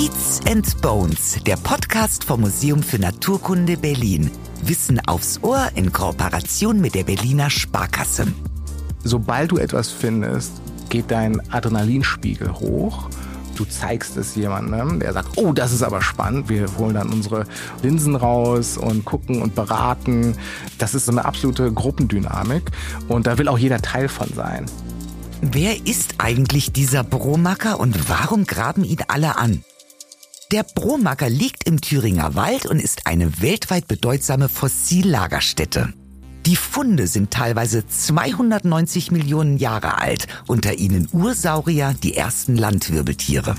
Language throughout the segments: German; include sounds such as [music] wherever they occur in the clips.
Beats and Bones, der Podcast vom Museum für Naturkunde Berlin. Wissen aufs Ohr in Kooperation mit der Berliner Sparkasse. Sobald du etwas findest, geht dein Adrenalinspiegel hoch. Du zeigst es jemandem, der sagt, oh, das ist aber spannend. Wir holen dann unsere Linsen raus und gucken und beraten. Das ist so eine absolute Gruppendynamik und da will auch jeder Teil von sein. Wer ist eigentlich dieser Bromacker und warum graben ihn alle an? Der Bromacker liegt im Thüringer Wald und ist eine weltweit bedeutsame Fossillagerstätte. Die Funde sind teilweise 290 Millionen Jahre alt, unter ihnen Ursaurier, die ersten Landwirbeltiere.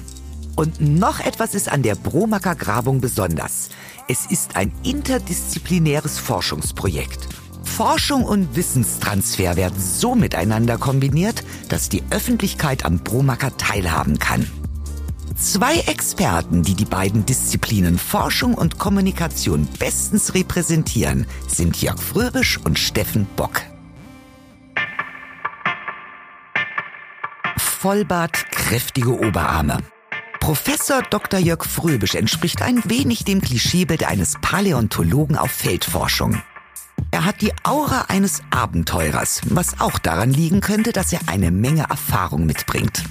Und noch etwas ist an der Bromacker Grabung besonders. Es ist ein interdisziplinäres Forschungsprojekt. Forschung und Wissenstransfer werden so miteinander kombiniert, dass die Öffentlichkeit am Bromacker teilhaben kann. Zwei Experten, die die beiden Disziplinen Forschung und Kommunikation bestens repräsentieren, sind Jörg Fröbisch und Steffen Bock. Vollbart, kräftige Oberarme. Professor Dr. Jörg Fröbisch entspricht ein wenig dem Klischeebild eines Paläontologen auf Feldforschung. Er hat die Aura eines Abenteurers, was auch daran liegen könnte, dass er eine Menge Erfahrung mitbringt.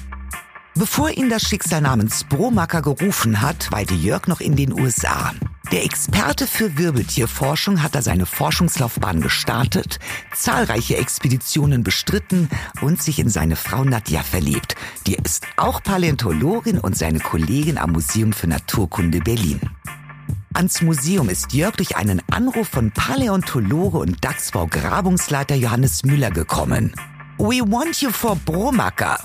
Bevor ihn das Schicksal namens Bromacker gerufen hat, weilte Jörg noch in den USA. Der Experte für Wirbeltierforschung hat da seine Forschungslaufbahn gestartet, zahlreiche Expeditionen bestritten und sich in seine Frau Nadja verliebt. Die ist auch Paläontologin und seine Kollegin am Museum für Naturkunde Berlin. Ans Museum ist Jörg durch einen Anruf von Paläontologe und Dachsbau-Grabungsleiter Johannes Müller gekommen. We want you for Bromacker.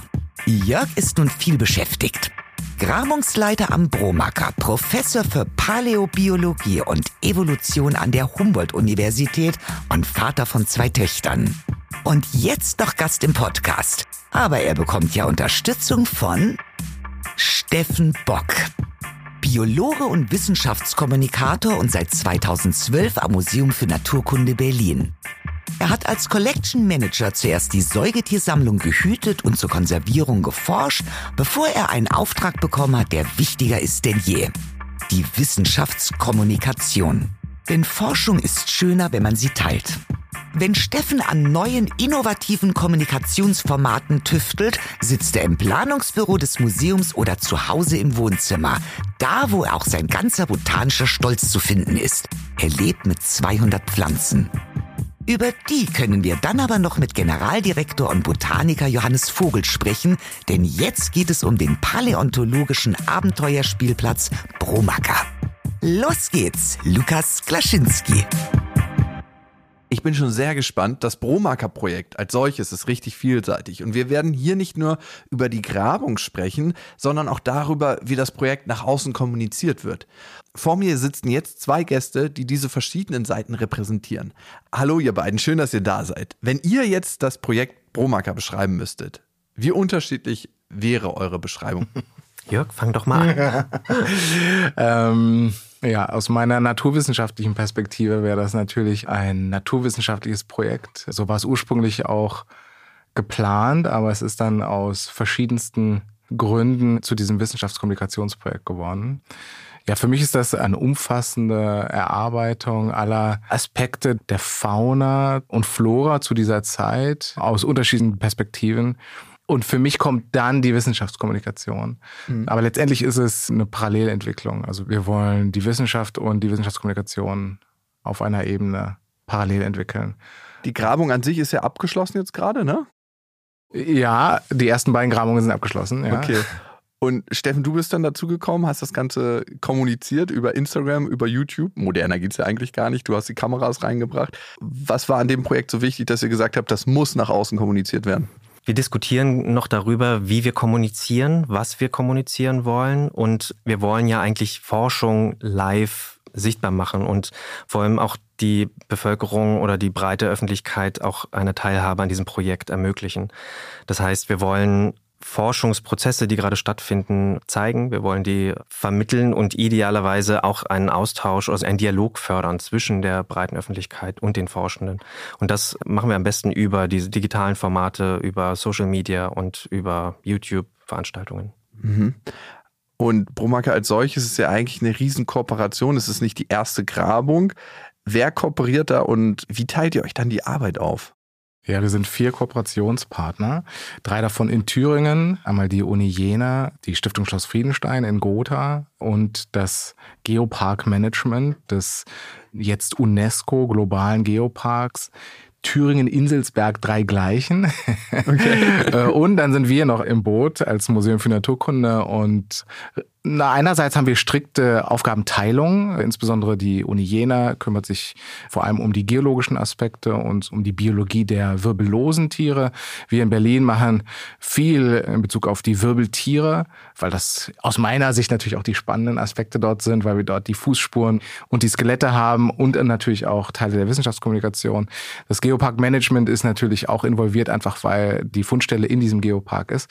Jörg ist nun viel beschäftigt. Grabungsleiter am Bromacker, Professor für Paläobiologie und Evolution an der Humboldt-Universität und Vater von zwei Töchtern. Und jetzt noch Gast im Podcast. Aber er bekommt ja Unterstützung von Steffen Bock. Biologe und Wissenschaftskommunikator und seit 2012 am Museum für Naturkunde Berlin. Er hat als Collection Manager zuerst die Säugetiersammlung gehütet und zur Konservierung geforscht, bevor er einen Auftrag bekommen hat, der wichtiger ist denn je. Die Wissenschaftskommunikation. Denn Forschung ist schöner, wenn man sie teilt. Wenn Steffen an neuen, innovativen Kommunikationsformaten tüftelt, sitzt er im Planungsbüro des Museums oder zu Hause im Wohnzimmer. Da, wo auch sein ganzer botanischer Stolz zu finden ist. Er lebt mit 200 Pflanzen. Über die können wir dann aber noch mit Generaldirektor und Botaniker Johannes Vogel sprechen, denn jetzt geht es um den paläontologischen Abenteuerspielplatz Bromacker. Los geht's, Lukas Klaschinski. Ich bin schon sehr gespannt. Das Bromaker-Projekt als solches ist richtig vielseitig. Und wir werden hier nicht nur über die Grabung sprechen, sondern auch darüber, wie das Projekt nach außen kommuniziert wird. Vor mir sitzen jetzt zwei Gäste, die diese verschiedenen Seiten repräsentieren. Hallo ihr beiden, schön, dass ihr da seid. Wenn ihr jetzt das Projekt Bromaker beschreiben müsstet, wie unterschiedlich wäre eure Beschreibung? [laughs] Jörg, fang doch mal an. [laughs] ähm, ja, aus meiner naturwissenschaftlichen Perspektive wäre das natürlich ein naturwissenschaftliches Projekt. So war es ursprünglich auch geplant, aber es ist dann aus verschiedensten Gründen zu diesem Wissenschaftskommunikationsprojekt geworden. Ja, für mich ist das eine umfassende Erarbeitung aller Aspekte der Fauna und Flora zu dieser Zeit aus unterschiedlichen Perspektiven. Und für mich kommt dann die Wissenschaftskommunikation. Mhm. Aber letztendlich ist es eine Parallelentwicklung. Also wir wollen die Wissenschaft und die Wissenschaftskommunikation auf einer Ebene parallel entwickeln. Die Grabung an sich ist ja abgeschlossen jetzt gerade, ne? Ja, die ersten beiden Grabungen sind abgeschlossen. Ja. Okay. Und Steffen, du bist dann dazu gekommen, hast das Ganze kommuniziert über Instagram, über YouTube. Moderner geht es ja eigentlich gar nicht. Du hast die Kameras reingebracht. Was war an dem Projekt so wichtig, dass ihr gesagt habt, das muss nach außen kommuniziert werden? Wir diskutieren noch darüber, wie wir kommunizieren, was wir kommunizieren wollen. Und wir wollen ja eigentlich Forschung live sichtbar machen und vor allem auch die Bevölkerung oder die breite Öffentlichkeit auch eine Teilhabe an diesem Projekt ermöglichen. Das heißt, wir wollen Forschungsprozesse, die gerade stattfinden, zeigen. Wir wollen die vermitteln und idealerweise auch einen Austausch, also einen Dialog fördern zwischen der breiten Öffentlichkeit und den Forschenden. Und das machen wir am besten über diese digitalen Formate, über Social Media und über YouTube-Veranstaltungen. Mhm. Und Bromacker als solches ist ja eigentlich eine Riesenkooperation. Es ist nicht die erste Grabung. Wer kooperiert da und wie teilt ihr euch dann die Arbeit auf? Ja, wir sind vier Kooperationspartner. Drei davon in Thüringen. Einmal die Uni Jena, die Stiftung Schloss Friedenstein in Gotha und das Geopark Management des jetzt UNESCO globalen Geoparks. Thüringen-Inselsberg drei gleichen. Okay. [laughs] Äh, und dann sind wir noch im Boot als Museum für Naturkunde und na, einerseits haben wir strikte Aufgabenteilung, insbesondere die Uni Jena kümmert sich vor allem um die geologischen Aspekte und um die Biologie der wirbellosen Tiere. Wir in Berlin machen viel in Bezug auf die Wirbeltiere, weil das aus meiner Sicht natürlich auch die spannenden Aspekte dort sind, weil wir dort die Fußspuren und die Skelette haben und natürlich auch Teile der Wissenschaftskommunikation. Das Geopark-Management ist natürlich auch involviert, einfach weil die Fundstelle in diesem Geopark ist.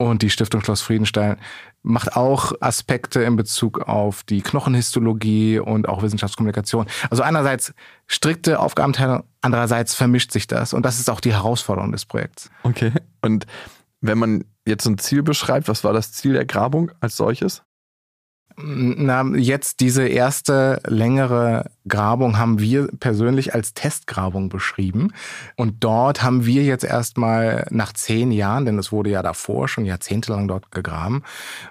Und die Stiftung Schloss Friedenstein macht auch Aspekte in Bezug auf die Knochenhistologie und auch Wissenschaftskommunikation. Also einerseits strikte Aufgabenteilung, andererseits vermischt sich das. Und das ist auch die Herausforderung des Projekts. Okay. Und wenn man jetzt ein Ziel beschreibt, was war das Ziel der Grabung als solches? Na, jetzt diese erste längere Grabung haben wir persönlich als Testgrabung beschrieben. Und dort haben wir jetzt erstmal nach zehn Jahren, denn es wurde ja davor schon jahrzehntelang dort gegraben,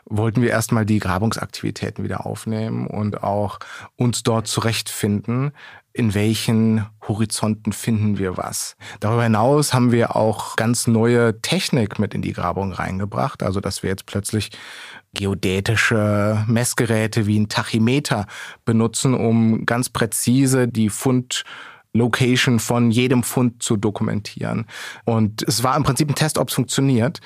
wollten wir erstmal die Grabungsaktivitäten wieder aufnehmen und auch uns dort zurechtfinden, in welchen Horizonten finden wir was. Darüber hinaus haben wir auch ganz neue Technik mit in die Grabung reingebracht, also dass wir jetzt plötzlich geodätische Messgeräte wie ein Tachymeter benutzen, um ganz präzise die Fund Location von jedem Fund zu dokumentieren. Und es war im Prinzip ein Test, ob es funktioniert.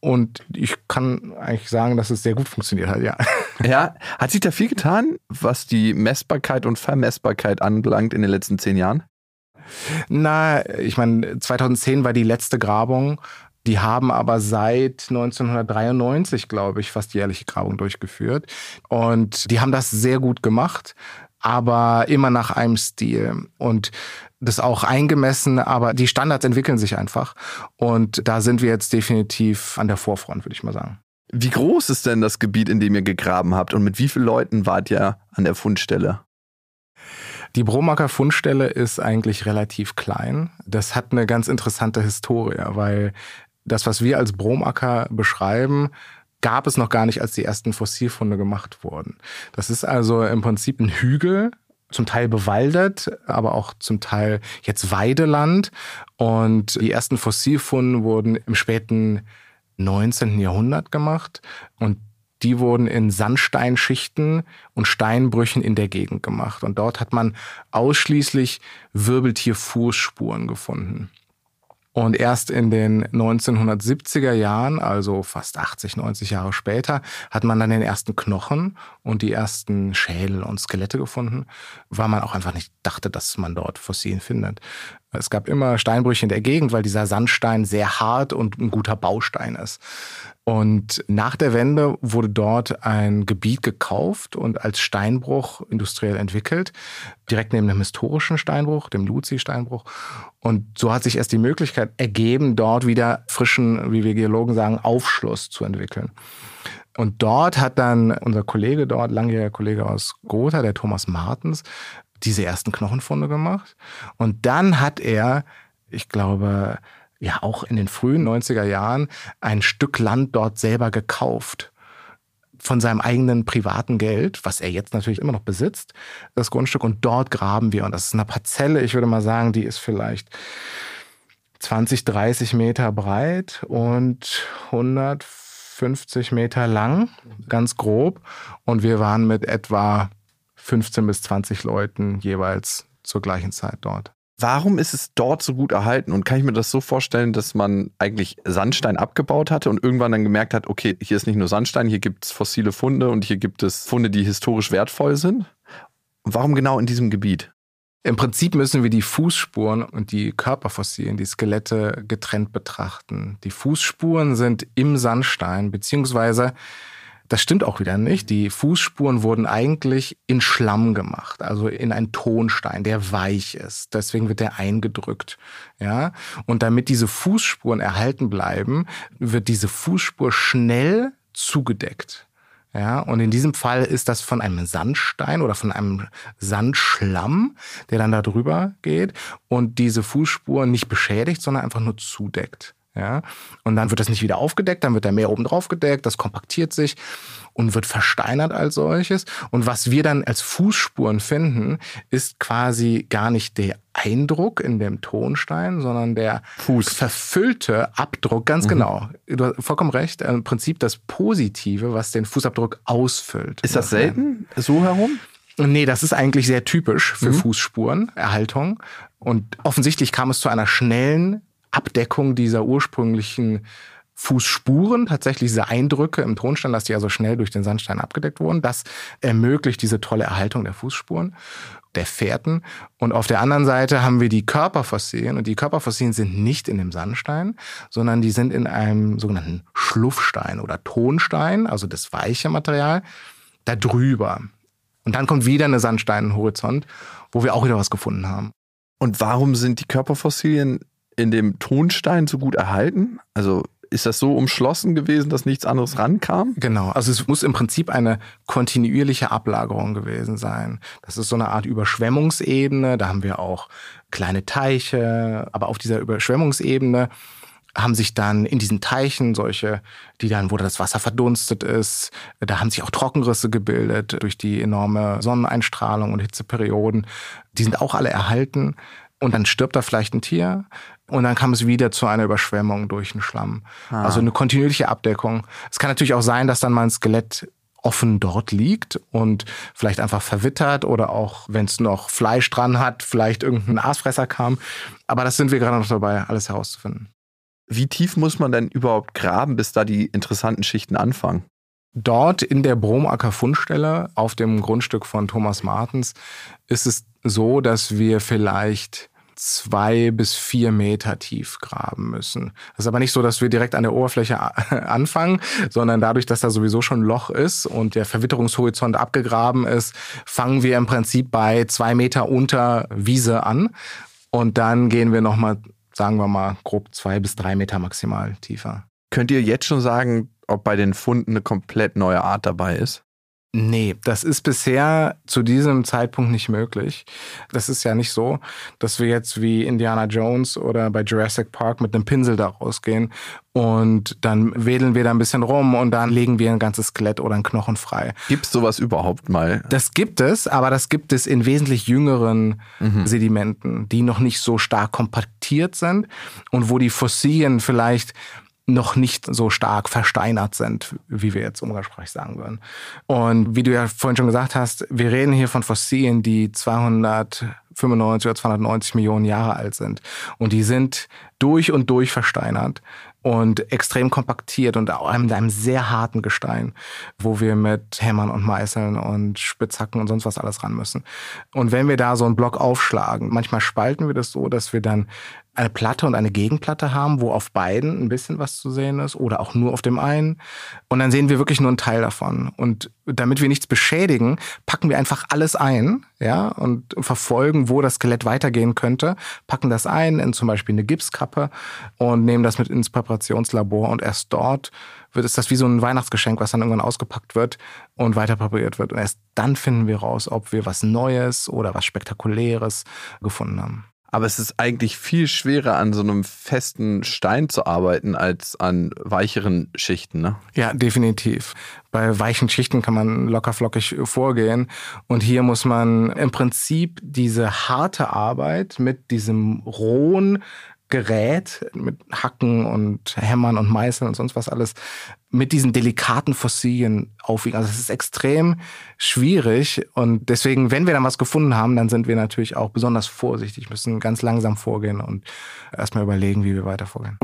Und ich kann eigentlich sagen, dass es sehr gut funktioniert hat, ja. [laughs] Ja, hat sich da viel getan, was die Messbarkeit und Vermessbarkeit anbelangt in den letzten zehn Jahren? Na, ich meine, 2010 war die letzte Grabung. Die haben aber seit 1993, glaube ich, fast jährliche Grabung durchgeführt. Und die haben das sehr gut gemacht, aber immer nach einem Stil. Und das auch eingemessen, aber die Standards entwickeln sich einfach. Und da sind wir jetzt definitiv an der Vorfront, würde ich mal sagen. Wie groß ist denn das Gebiet, in dem ihr gegraben habt und mit wie vielen Leuten wart ihr an der Fundstelle? Die Bromacker Fundstelle ist eigentlich relativ klein. Das hat eine ganz interessante Historie, weil das, was wir als Bromacker beschreiben, gab es noch gar nicht, als die ersten Fossilfunde gemacht wurden. Das ist also im Prinzip ein Hügel, zum Teil bewaldet, aber auch zum Teil jetzt Weideland. Und die ersten Fossilfunde wurden im späten 19. Jahrhundert gemacht und die wurden in Sandsteinschichten und Steinbrüchen in der Gegend gemacht. Und dort hat man ausschließlich Wirbeltierfußspuren gefunden. Und erst in den 1970er Jahren, also fast 80, 90 Jahre später, hat man dann den ersten Knochen und die ersten Schädel und Skelette gefunden, weil man auch einfach nicht dachte, dass man dort Fossilien findet. Es gab immer Steinbrüche in der Gegend, weil dieser Sandstein sehr hart und ein guter Baustein ist. Und nach der Wende wurde dort ein Gebiet gekauft und als Steinbruch industriell entwickelt, direkt neben dem historischen Steinbruch, dem Luzi-Steinbruch. Und so hat sich erst die Möglichkeit ergeben, dort wieder frischen, wie wir Geologen sagen, Aufschluss zu entwickeln. Und dort hat dann unser Kollege dort, langjähriger Kollege aus Gotha, der Thomas Martens, diese ersten Knochenfunde gemacht. Und dann hat er, ich glaube, ja auch in den frühen 90er Jahren ein Stück Land dort selber gekauft von seinem eigenen privaten Geld, was er jetzt natürlich immer noch besitzt, das Grundstück. Und dort graben wir. Und das ist eine Parzelle, ich würde mal sagen, die ist vielleicht 20, 30 Meter breit und 150 Meter lang, ganz grob. Und wir waren mit etwa 15 bis 20 Leuten jeweils zur gleichen Zeit dort. Warum ist es dort so gut erhalten? Und kann ich mir das so vorstellen, dass man eigentlich Sandstein abgebaut hatte und irgendwann dann gemerkt hat, okay, hier ist nicht nur Sandstein, hier gibt es fossile Funde und hier gibt es Funde, die historisch wertvoll sind? Warum genau in diesem Gebiet? Im Prinzip müssen wir die Fußspuren und die Körperfossilien, die Skelette getrennt betrachten. Die Fußspuren sind im Sandstein, beziehungsweise das stimmt auch wieder nicht. Die Fußspuren wurden eigentlich in Schlamm gemacht, also in einen Tonstein, der weich ist. Deswegen wird der eingedrückt. Ja, und damit diese Fußspuren erhalten bleiben, wird diese Fußspur schnell zugedeckt. Ja, und in diesem Fall ist das von einem Sandstein oder von einem Sandschlamm, der dann da drüber geht und diese Fußspuren nicht beschädigt, sondern einfach nur zudeckt. Ja, und dann wird das nicht wieder aufgedeckt, dann wird da mehr oben drauf gedeckt, das kompaktiert sich und wird versteinert als solches. Und was wir dann als Fußspuren finden, ist quasi gar nicht der Eindruck in dem Tonstein, sondern der Fuß. verfüllte Abdruck, ganz mhm. genau. Du hast vollkommen recht, im Prinzip das Positive, was den Fußabdruck ausfüllt. Ist das selten so herum? Nee, das ist eigentlich sehr typisch für mhm. Fußspurenerhaltung. Und offensichtlich kam es zu einer schnellen Abdeckung dieser ursprünglichen Fußspuren, tatsächlich diese Eindrücke im Tonstein, dass die ja so schnell durch den Sandstein abgedeckt wurden. Das ermöglicht diese tolle Erhaltung der Fußspuren, der Fährten. Und auf der anderen Seite haben wir die Körperfossilien. Und die Körperfossilien sind nicht in dem Sandstein, sondern die sind in einem sogenannten Schluffstein oder Tonstein, also das weiche Material, da drüber. Und dann kommt wieder eine Sandsteinhorizont, wo wir auch wieder was gefunden haben. Und warum sind die Körperfossilien in dem Tonstein so gut erhalten? Also ist das so umschlossen gewesen, dass nichts anderes rankam? Genau, also es muss im Prinzip eine kontinuierliche Ablagerung gewesen sein. Das ist so eine Art Überschwemmungsebene, da haben wir auch kleine Teiche, aber auf dieser Überschwemmungsebene haben sich dann in diesen Teichen solche, die dann, wo das Wasser verdunstet ist, da haben sich auch Trockenrisse gebildet durch die enorme Sonneneinstrahlung und Hitzeperioden. Die sind auch alle erhalten. Und dann stirbt da vielleicht ein Tier und dann kam es wieder zu einer Überschwemmung durch den Schlamm. Ah. Also eine kontinuierliche Abdeckung. Es kann natürlich auch sein, dass dann mal ein Skelett offen dort liegt und vielleicht einfach verwittert oder auch, wenn es noch Fleisch dran hat, vielleicht irgendein Aasfresser kam. Aber das sind wir gerade noch dabei, alles herauszufinden. Wie tief muss man denn überhaupt graben, bis da die interessanten Schichten anfangen? Dort in der Bromacker Fundstelle auf dem Grundstück von Thomas Martens ist es so, dass wir vielleicht zwei bis vier Meter tief graben müssen. Das ist aber nicht so, dass wir direkt an der Oberfläche [laughs] anfangen, sondern dadurch, dass da sowieso schon ein Loch ist und der Verwitterungshorizont abgegraben ist, fangen wir im Prinzip bei zwei Meter unter Wiese an und dann gehen wir nochmal, sagen wir mal, grob zwei bis drei Meter maximal tiefer. Könnt ihr jetzt schon sagen, ob bei den Funden eine komplett neue Art dabei ist? Nee, das ist bisher zu diesem Zeitpunkt nicht möglich. Das ist ja nicht so, dass wir jetzt wie Indiana Jones oder bei Jurassic Park mit einem Pinsel da rausgehen und dann wedeln wir da ein bisschen rum und dann legen wir ein ganzes Skelett oder einen Knochen frei. Gibt es sowas überhaupt mal? Das gibt es, aber das gibt es in wesentlich jüngeren mhm. Sedimenten, die noch nicht so stark kompaktiert sind und wo die Fossilien vielleicht noch nicht so stark versteinert sind, wie wir jetzt umgangssprachlich sagen würden. Und wie du ja vorhin schon gesagt hast, wir reden hier von Fossilien, die 295 oder 290 Millionen Jahre alt sind. Und die sind durch und durch versteinert und extrem kompaktiert und auch mit einem sehr harten Gestein, wo wir mit Hämmern und Meißeln und Spitzhacken und sonst was alles ran müssen. Und wenn wir da so einen Block aufschlagen, manchmal spalten wir das so, dass wir dann eine Platte und eine Gegenplatte haben, wo auf beiden ein bisschen was zu sehen ist oder auch nur auf dem einen. Und dann sehen wir wirklich nur einen Teil davon. Und damit wir nichts beschädigen, packen wir einfach alles ein, ja, und verfolgen, wo das Skelett weitergehen könnte, packen das ein in zum Beispiel eine Gipskappe und nehmen das mit ins Präparationslabor und erst dort wird es das wie so ein Weihnachtsgeschenk, was dann irgendwann ausgepackt wird und weiter präpariert wird. Und erst dann finden wir raus, ob wir was Neues oder was Spektakuläres gefunden haben. Aber es ist eigentlich viel schwerer, an so einem festen Stein zu arbeiten, als an weicheren Schichten, ne? Ja, definitiv. Bei weichen Schichten kann man lockerflockig vorgehen. Und hier muss man im Prinzip diese harte Arbeit mit diesem rohen, Gerät mit Hacken und Hämmern und Meißeln und sonst was alles mit diesen delikaten Fossilien aufwiegen. Also es ist extrem schwierig und deswegen, wenn wir dann was gefunden haben, dann sind wir natürlich auch besonders vorsichtig, müssen ganz langsam vorgehen und erstmal überlegen, wie wir weiter vorgehen.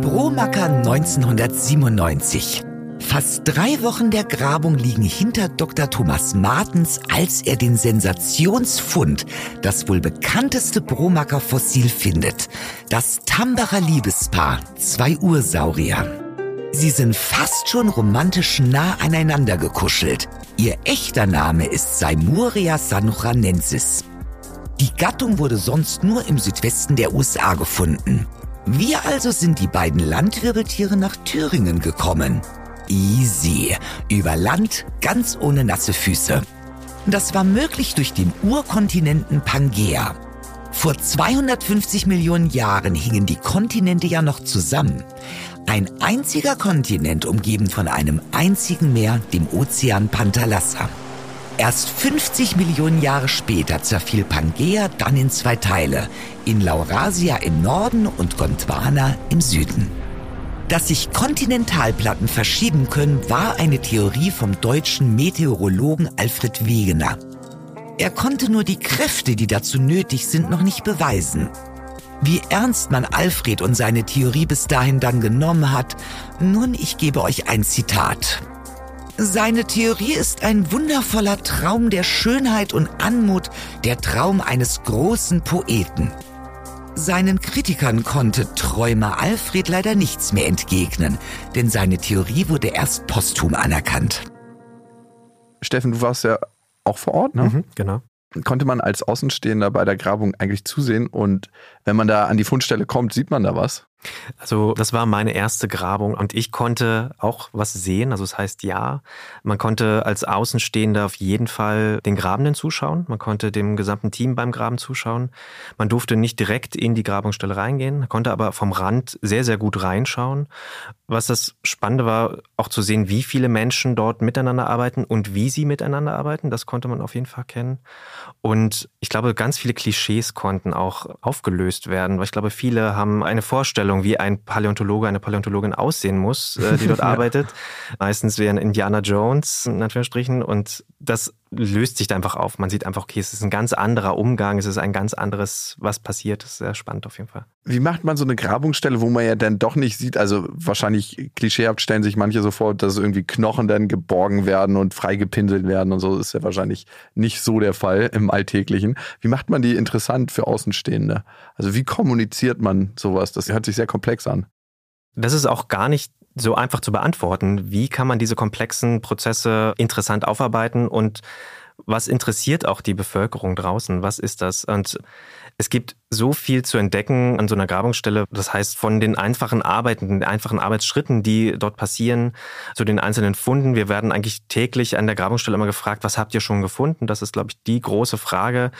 Bromacker 1997. Fast drei Wochen der Grabung liegen hinter Dr. Thomas Martens, als er den Sensationsfund, das wohl bekannteste Bromacker Fossil findet. Das Tambacher Liebespaar, zwei Ursaurier. Sie sind fast schon romantisch nah aneinander gekuschelt. Ihr echter Name ist Saimuria sanuchanensis. Die Gattung wurde sonst nur im Südwesten der USA gefunden. Wie also sind die beiden Landwirbeltiere nach Thüringen gekommen? Easy. Über Land, ganz ohne nasse Füße. Das war möglich durch den Urkontinenten Pangea. Vor 250 Millionen Jahren hingen die Kontinente ja noch zusammen. Ein einziger Kontinent umgeben von einem einzigen Meer, dem Ozean Pantalassa. Erst 50 Millionen Jahre später zerfiel Pangea dann in zwei Teile, in Laurasia im Norden und Gondwana im Süden. Dass sich Kontinentalplatten verschieben können, war eine Theorie vom deutschen Meteorologen Alfred Wegener. Er konnte nur die Kräfte, die dazu nötig sind, noch nicht beweisen. Wie ernst man Alfred und seine Theorie bis dahin dann genommen hat, nun, ich gebe euch ein Zitat. Seine Theorie ist ein wundervoller Traum der Schönheit und Anmut, der Traum eines großen Poeten. Seinen Kritikern konnte Träumer Alfred leider nichts mehr entgegnen, denn seine Theorie wurde erst posthum anerkannt. Steffen, du warst ja auch vor Ort, ne? Mhm, genau. Konnte man als Außenstehender bei der Grabung eigentlich zusehen und wenn man da an die Fundstelle kommt, sieht man da was? Also das war meine erste Grabung und ich konnte auch was sehen. Also das heißt ja, man konnte als Außenstehender auf jeden Fall den Grabenden zuschauen. Man konnte dem gesamten Team beim Graben zuschauen. Man durfte nicht direkt in die Grabungsstelle reingehen, konnte aber vom Rand sehr, sehr gut reinschauen. Was das Spannende war, auch zu sehen, wie viele Menschen dort miteinander arbeiten und wie sie miteinander arbeiten. Das konnte man auf jeden Fall kennen. Und ich glaube, ganz viele Klischees konnten auch aufgelöst werden, weil ich glaube, viele haben eine Vorstellung, Vorstellung, wie ein Paläontologe, eine Paläontologin aussehen muss, äh, die dort [laughs] arbeitet. Meistens wie ein Indiana Jones, in Anführungsstrichen. Und das löst sich da einfach auf. Man sieht einfach, okay, es ist ein ganz anderer Umgang, es ist ein ganz anderes, was passiert. Das ist sehr spannend auf jeden Fall. Wie macht man so eine Grabungsstelle, wo man ja dann doch nicht sieht, also wahrscheinlich klischeehaft stellen sich manche so vor, dass irgendwie Knochen dann geborgen werden und freigepinselt werden und so. Das ist ja wahrscheinlich nicht so der Fall im Alltäglichen. Wie macht man die interessant für Außenstehende? Also wie kommuniziert man sowas? Das hört sich sehr komplex an. Das ist auch gar nicht so einfach zu beantworten. Wie kann man diese komplexen Prozesse interessant aufarbeiten und was interessiert auch die Bevölkerung draußen? Was ist das? Und es gibt so viel zu entdecken an so einer Grabungsstelle. Das heißt, von den einfachen Arbeiten, den einfachen Arbeitsschritten, die dort passieren, zu den einzelnen Funden. Wir werden eigentlich täglich an der Grabungsstelle immer gefragt, was habt ihr schon gefunden? Das ist, glaube ich, die große Frage.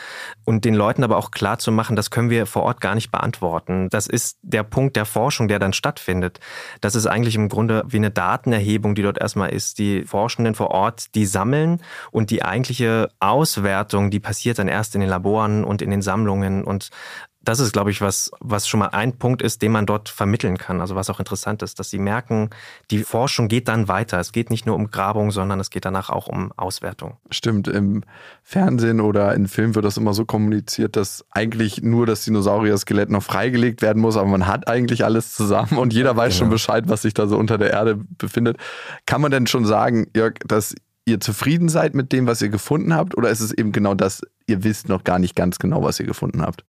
Und den Leuten aber auch klar zu machen, das können wir vor Ort gar nicht beantworten. Das ist der Punkt der Forschung, der dann stattfindet. Das ist eigentlich im Grunde wie eine Datenerhebung, die dort erstmal ist. Die Forschenden vor Ort, die sammeln und die eigentliche Auswertung, die passiert dann erst in den Laboren und in den Sammlungen und das ist, glaube ich, was, was schon mal ein Punkt ist, den man dort vermitteln kann. Also was auch interessant ist, dass sie merken, die Forschung geht dann weiter. Es geht nicht nur um Grabung, sondern es geht danach auch um Auswertung. Stimmt. Im Fernsehen oder in Filmen wird das immer so kommuniziert, dass eigentlich nur das Dinosaurier-Skelett noch freigelegt werden muss, aber man hat eigentlich alles zusammen und jeder weiß genau. schon Bescheid, was sich da so unter der Erde befindet. Kann man denn schon sagen, Jörg, dass ihr zufrieden seid mit dem, was ihr gefunden habt? Oder ist es eben genau das, ihr wisst noch gar nicht ganz genau, was ihr gefunden habt?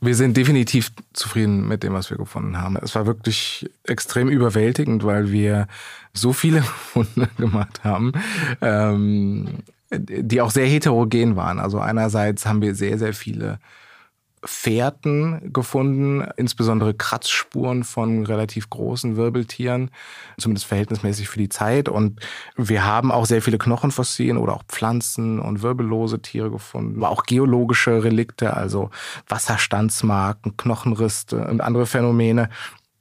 Wir sind definitiv zufrieden mit dem, was wir gefunden haben. Es war wirklich extrem überwältigend, weil wir so viele [laughs] Funde gemacht haben, ähm, die auch sehr heterogen waren. Also einerseits haben wir sehr, sehr viele Fährten gefunden, insbesondere Kratzspuren von relativ großen Wirbeltieren, zumindest verhältnismäßig für die Zeit. Und wir haben auch sehr viele Knochenfossilien oder auch Pflanzen und wirbellose Tiere gefunden, aber auch geologische Relikte, also Wasserstandsmarken, Knochenriste und andere Phänomene.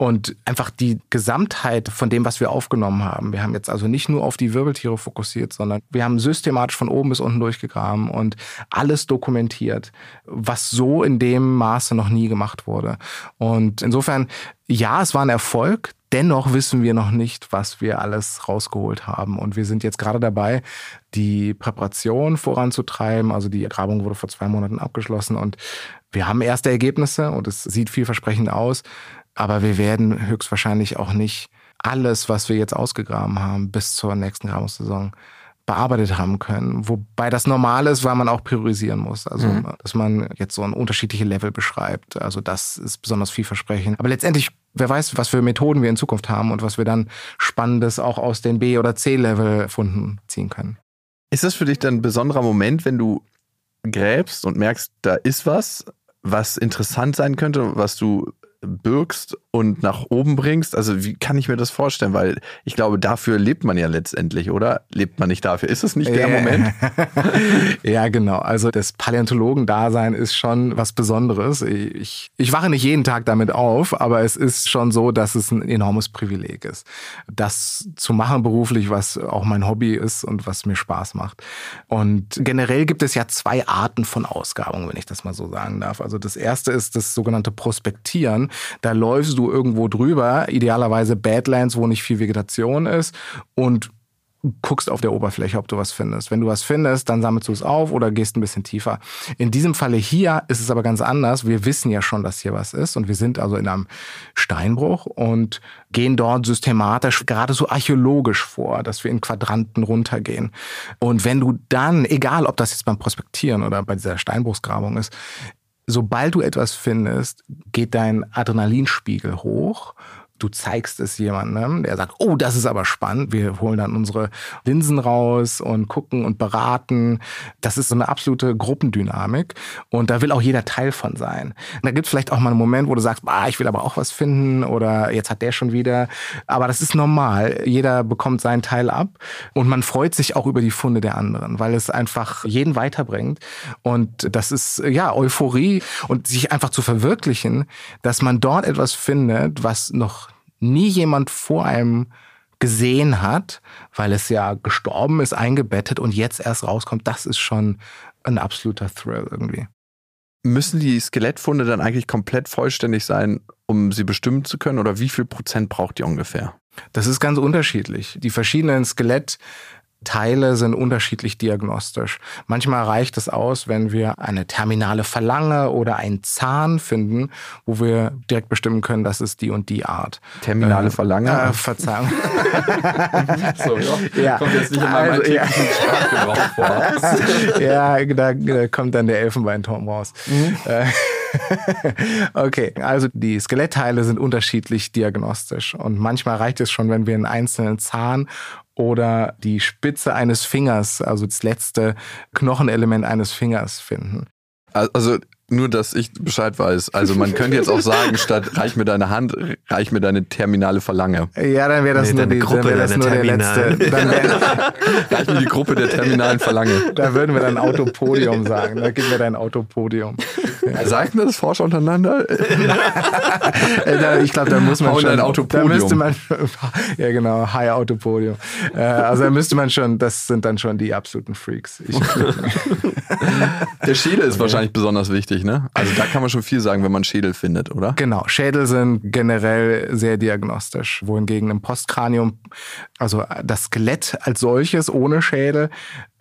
Und einfach die Gesamtheit von dem, was wir aufgenommen haben. Wir haben jetzt also nicht nur auf die Wirbeltiere fokussiert, sondern wir haben systematisch von oben bis unten durchgegraben und alles dokumentiert, was so in dem Maße noch nie gemacht wurde. Und insofern, ja, es war ein Erfolg. Dennoch wissen wir noch nicht, was wir alles rausgeholt haben. Und wir sind jetzt gerade dabei, die Präparation voranzutreiben. Also die Grabung wurde vor zwei Monaten abgeschlossen und wir haben erste Ergebnisse und es sieht vielversprechend aus. Aber wir werden höchstwahrscheinlich auch nicht alles, was wir jetzt ausgegraben haben, bis zur nächsten Grabungssaison bearbeitet haben können. Wobei das normal ist, weil man auch priorisieren muss. Also, mhm. dass man jetzt so ein unterschiedliche Level beschreibt. Also, das ist besonders vielversprechend. Aber letztendlich, wer weiß, was für Methoden wir in Zukunft haben und was wir dann Spannendes auch aus den B- oder C-Level-Funden ziehen können. Ist das für dich dann ein besonderer Moment, wenn du gräbst und merkst, da ist was, was interessant sein könnte, was du birgst und nach oben bringst? Also wie kann ich mir das vorstellen? Weil ich glaube, dafür lebt man ja letztendlich, oder? Lebt man nicht dafür? Ist es nicht der Moment? [laughs] ja, genau. Also das Paläontologen-Dasein ist schon was Besonderes. Ich, ich wache nicht jeden Tag damit auf, aber es ist schon so, dass es ein enormes Privileg ist. Das zu machen beruflich, was auch mein Hobby ist und was mir Spaß macht. Und generell gibt es ja zwei Arten von Ausgrabungen, wenn ich das mal so sagen darf. Also das erste ist das sogenannte Prospektieren. Da läufst du irgendwo drüber, idealerweise Badlands, wo nicht viel Vegetation ist und guckst auf der Oberfläche, ob du was findest. Wenn du was findest, dann sammelst du es auf oder gehst ein bisschen tiefer. In diesem Falle hier ist es aber ganz anders. Wir wissen ja schon, dass hier was ist und wir sind also in einem Steinbruch und gehen dort systematisch, gerade so archäologisch vor, dass wir in Quadranten runtergehen. Und wenn du dann, egal ob das jetzt beim Prospektieren oder bei dieser Steinbruchsgrabung ist, sobald du etwas findest, geht dein Adrenalinspiegel hoch du zeigst es jemandem, der sagt, oh, das ist aber spannend. Wir holen dann unsere Linsen raus und gucken und beraten. Das ist so eine absolute Gruppendynamik und da will auch jeder Teil von sein. Da gibt es vielleicht auch mal einen Moment, wo du sagst, ah, ich will aber auch was finden oder jetzt hat der schon wieder. Aber das ist normal. Jeder bekommt seinen Teil ab und man freut sich auch über die Funde der anderen, weil es einfach jeden weiterbringt. Und das ist ja Euphorie und sich einfach zu verwirklichen, dass man dort etwas findet, was noch nie jemand vor einem gesehen hat, weil es ja gestorben ist, eingebettet und jetzt erst rauskommt, das ist schon ein absoluter Thrill irgendwie. Müssen die Skelettfunde dann eigentlich komplett vollständig sein, um sie bestimmen zu können? Oder wie viel Prozent braucht ihr ungefähr? Das ist ganz unterschiedlich. Die verschiedenen Skelett Teile sind unterschiedlich diagnostisch. Manchmal reicht es aus, wenn wir eine terminale Verlange oder einen Zahn finden, wo wir direkt bestimmen können, das ist die und die Art. Terminale äh, Verlange? Äh, Verzeihung. [laughs] so, ja. ja. Kommt jetzt nicht in meinem also, ja. vor. [laughs] ja, da, da, kommt dann der Elfenbeinturm raus. Mhm. Äh, [laughs] okay, also die Skelettteile sind unterschiedlich diagnostisch und manchmal reicht es schon, wenn wir einen einzelnen Zahn oder die Spitze eines Fingers, also das letzte Knochenelement eines Fingers finden. Also nur, dass ich Bescheid weiß. Also man könnte jetzt auch sagen, [laughs] statt reich mir deine Hand, reich mir deine terminale Verlange. Ja, dann wäre das, nee, nur, die, Gruppe, dann wär das nur der letzte. Dann wär, [laughs] reich mir die Gruppe der terminalen Verlange. Da würden wir dann Autopodium sagen. Da gib mir dein Autopodium. Ja. Sagen das Forscher untereinander? ich glaube, da muss man Hau schon. Ein Autopodium. Da müsste man, ja genau, High Autopodium. Äh, also da müsste man schon, das sind dann schon die absoluten Freaks. Ich, der Schädel ist okay. wahrscheinlich besonders wichtig, ne? Also da kann man schon viel sagen, wenn man Schädel findet, oder? Genau, Schädel sind generell sehr diagnostisch, wohingegen im Postkranium, also das Skelett als solches ohne Schädel,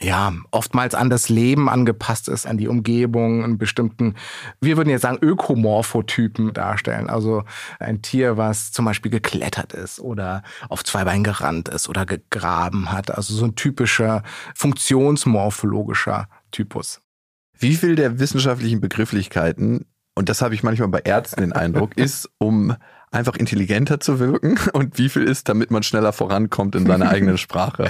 ja, oftmals an das Leben angepasst ist, an die Umgebung, einen bestimmten, wir würden jetzt sagen, Ökomorphotypen darstellen. Also ein Tier, was zum Beispiel geklettert ist oder auf zwei Beinen gerannt ist oder gegraben hat. Also so ein typischer funktionsmorphologischer Typus. Wie viel der wissenschaftlichen Begrifflichkeiten, und das habe ich manchmal bei Ärzten den Eindruck, [laughs] ist, um einfach intelligenter zu wirken und wie viel ist, damit man schneller vorankommt in seiner eigenen Sprache?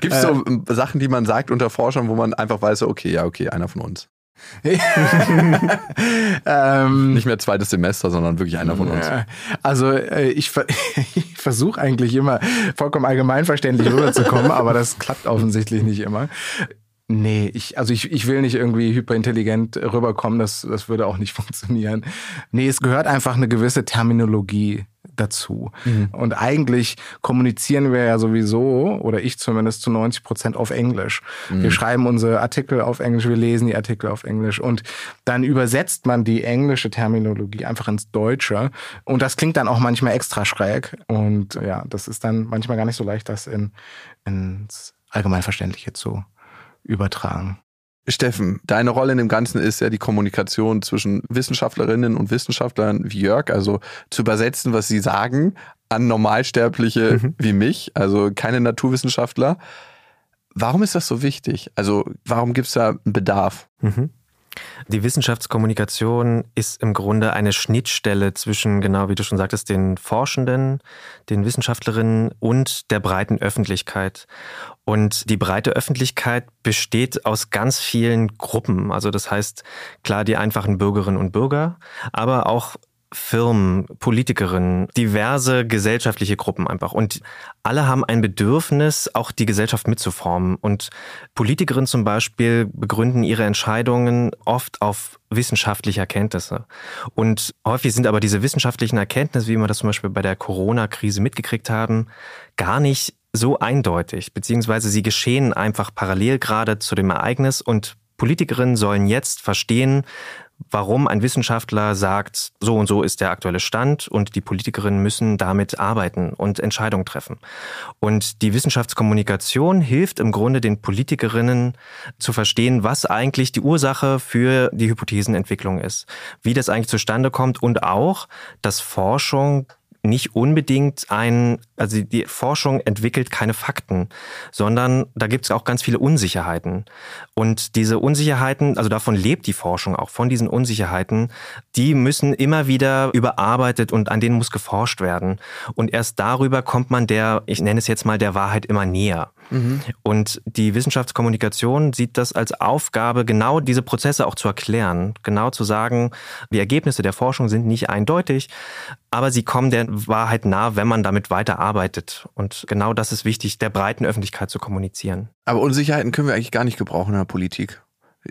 Gibt es so äh, Sachen, die man sagt unter Forschern, wo man einfach weiß, okay, ja, okay, einer von uns? [laughs] ähm, Nicht mehr zweites Semester, sondern wirklich einer von uns. Also äh, ich, [laughs] ich versuche eigentlich immer vollkommen allgemeinverständlich rüberzukommen, aber das klappt offensichtlich nicht immer. Nee, ich, also ich, ich will nicht irgendwie hyperintelligent rüberkommen, das, das würde auch nicht [laughs] funktionieren. Nee, es gehört einfach eine gewisse Terminologie dazu. Mhm. Und eigentlich kommunizieren wir ja sowieso, oder ich zumindest zu 90 Prozent auf Englisch. Mhm. Wir schreiben unsere Artikel auf Englisch, wir lesen die Artikel auf Englisch und dann übersetzt man die englische Terminologie einfach ins Deutsche. Und das klingt dann auch manchmal extra schräg. Und ja, das ist dann manchmal gar nicht so leicht, das in, ins Allgemeinverständliche zu übertragen. Steffen, deine Rolle in dem Ganzen ist ja die Kommunikation zwischen Wissenschaftlerinnen und Wissenschaftlern wie Jörg, also zu übersetzen, was sie sagen, an Normalsterbliche mhm. wie mich, also keine Naturwissenschaftler. Warum ist das so wichtig? Also warum gibt es da einen Bedarf? Mhm. Die Wissenschaftskommunikation ist im Grunde eine Schnittstelle zwischen, genau wie du schon sagtest, den Forschenden, den Wissenschaftlerinnen und der breiten Öffentlichkeit. Und die breite Öffentlichkeit besteht aus ganz vielen Gruppen. Also das heißt, klar, die einfachen Bürgerinnen und Bürger, aber auch Firmen, Politikerinnen, diverse gesellschaftliche Gruppen einfach. Und alle haben ein Bedürfnis, auch die Gesellschaft mitzuformen. Und Politikerinnen zum Beispiel begründen ihre Entscheidungen oft auf wissenschaftliche Erkenntnisse. Und häufig sind aber diese wissenschaftlichen Erkenntnisse, wie wir das zum Beispiel bei der Corona-Krise mitgekriegt haben, gar nicht so eindeutig, beziehungsweise sie geschehen einfach parallel gerade zu dem Ereignis und Politikerinnen sollen jetzt verstehen, warum ein Wissenschaftler sagt, so und so ist der aktuelle Stand und die Politikerinnen müssen damit arbeiten und Entscheidungen treffen. Und die Wissenschaftskommunikation hilft im Grunde den Politikerinnen zu verstehen, was eigentlich die Ursache für die Hypothesenentwicklung ist, wie das eigentlich zustande kommt und auch, dass Forschung nicht unbedingt ein, also die Forschung entwickelt keine Fakten, sondern da gibt es auch ganz viele Unsicherheiten. Und diese Unsicherheiten, also davon lebt die Forschung auch, von diesen Unsicherheiten, die müssen immer wieder überarbeitet und an denen muss geforscht werden. Und erst darüber kommt man der, ich nenne es jetzt mal, der Wahrheit immer näher. Mhm. Und die Wissenschaftskommunikation sieht das als Aufgabe, genau diese Prozesse auch zu erklären, genau zu sagen, die Ergebnisse der Forschung sind nicht eindeutig, aber sie kommen der Wahrheit nah, wenn man damit weiterarbeitet. Und genau das ist wichtig, der breiten Öffentlichkeit zu kommunizieren. Aber Unsicherheiten können wir eigentlich gar nicht gebrauchen in der Politik.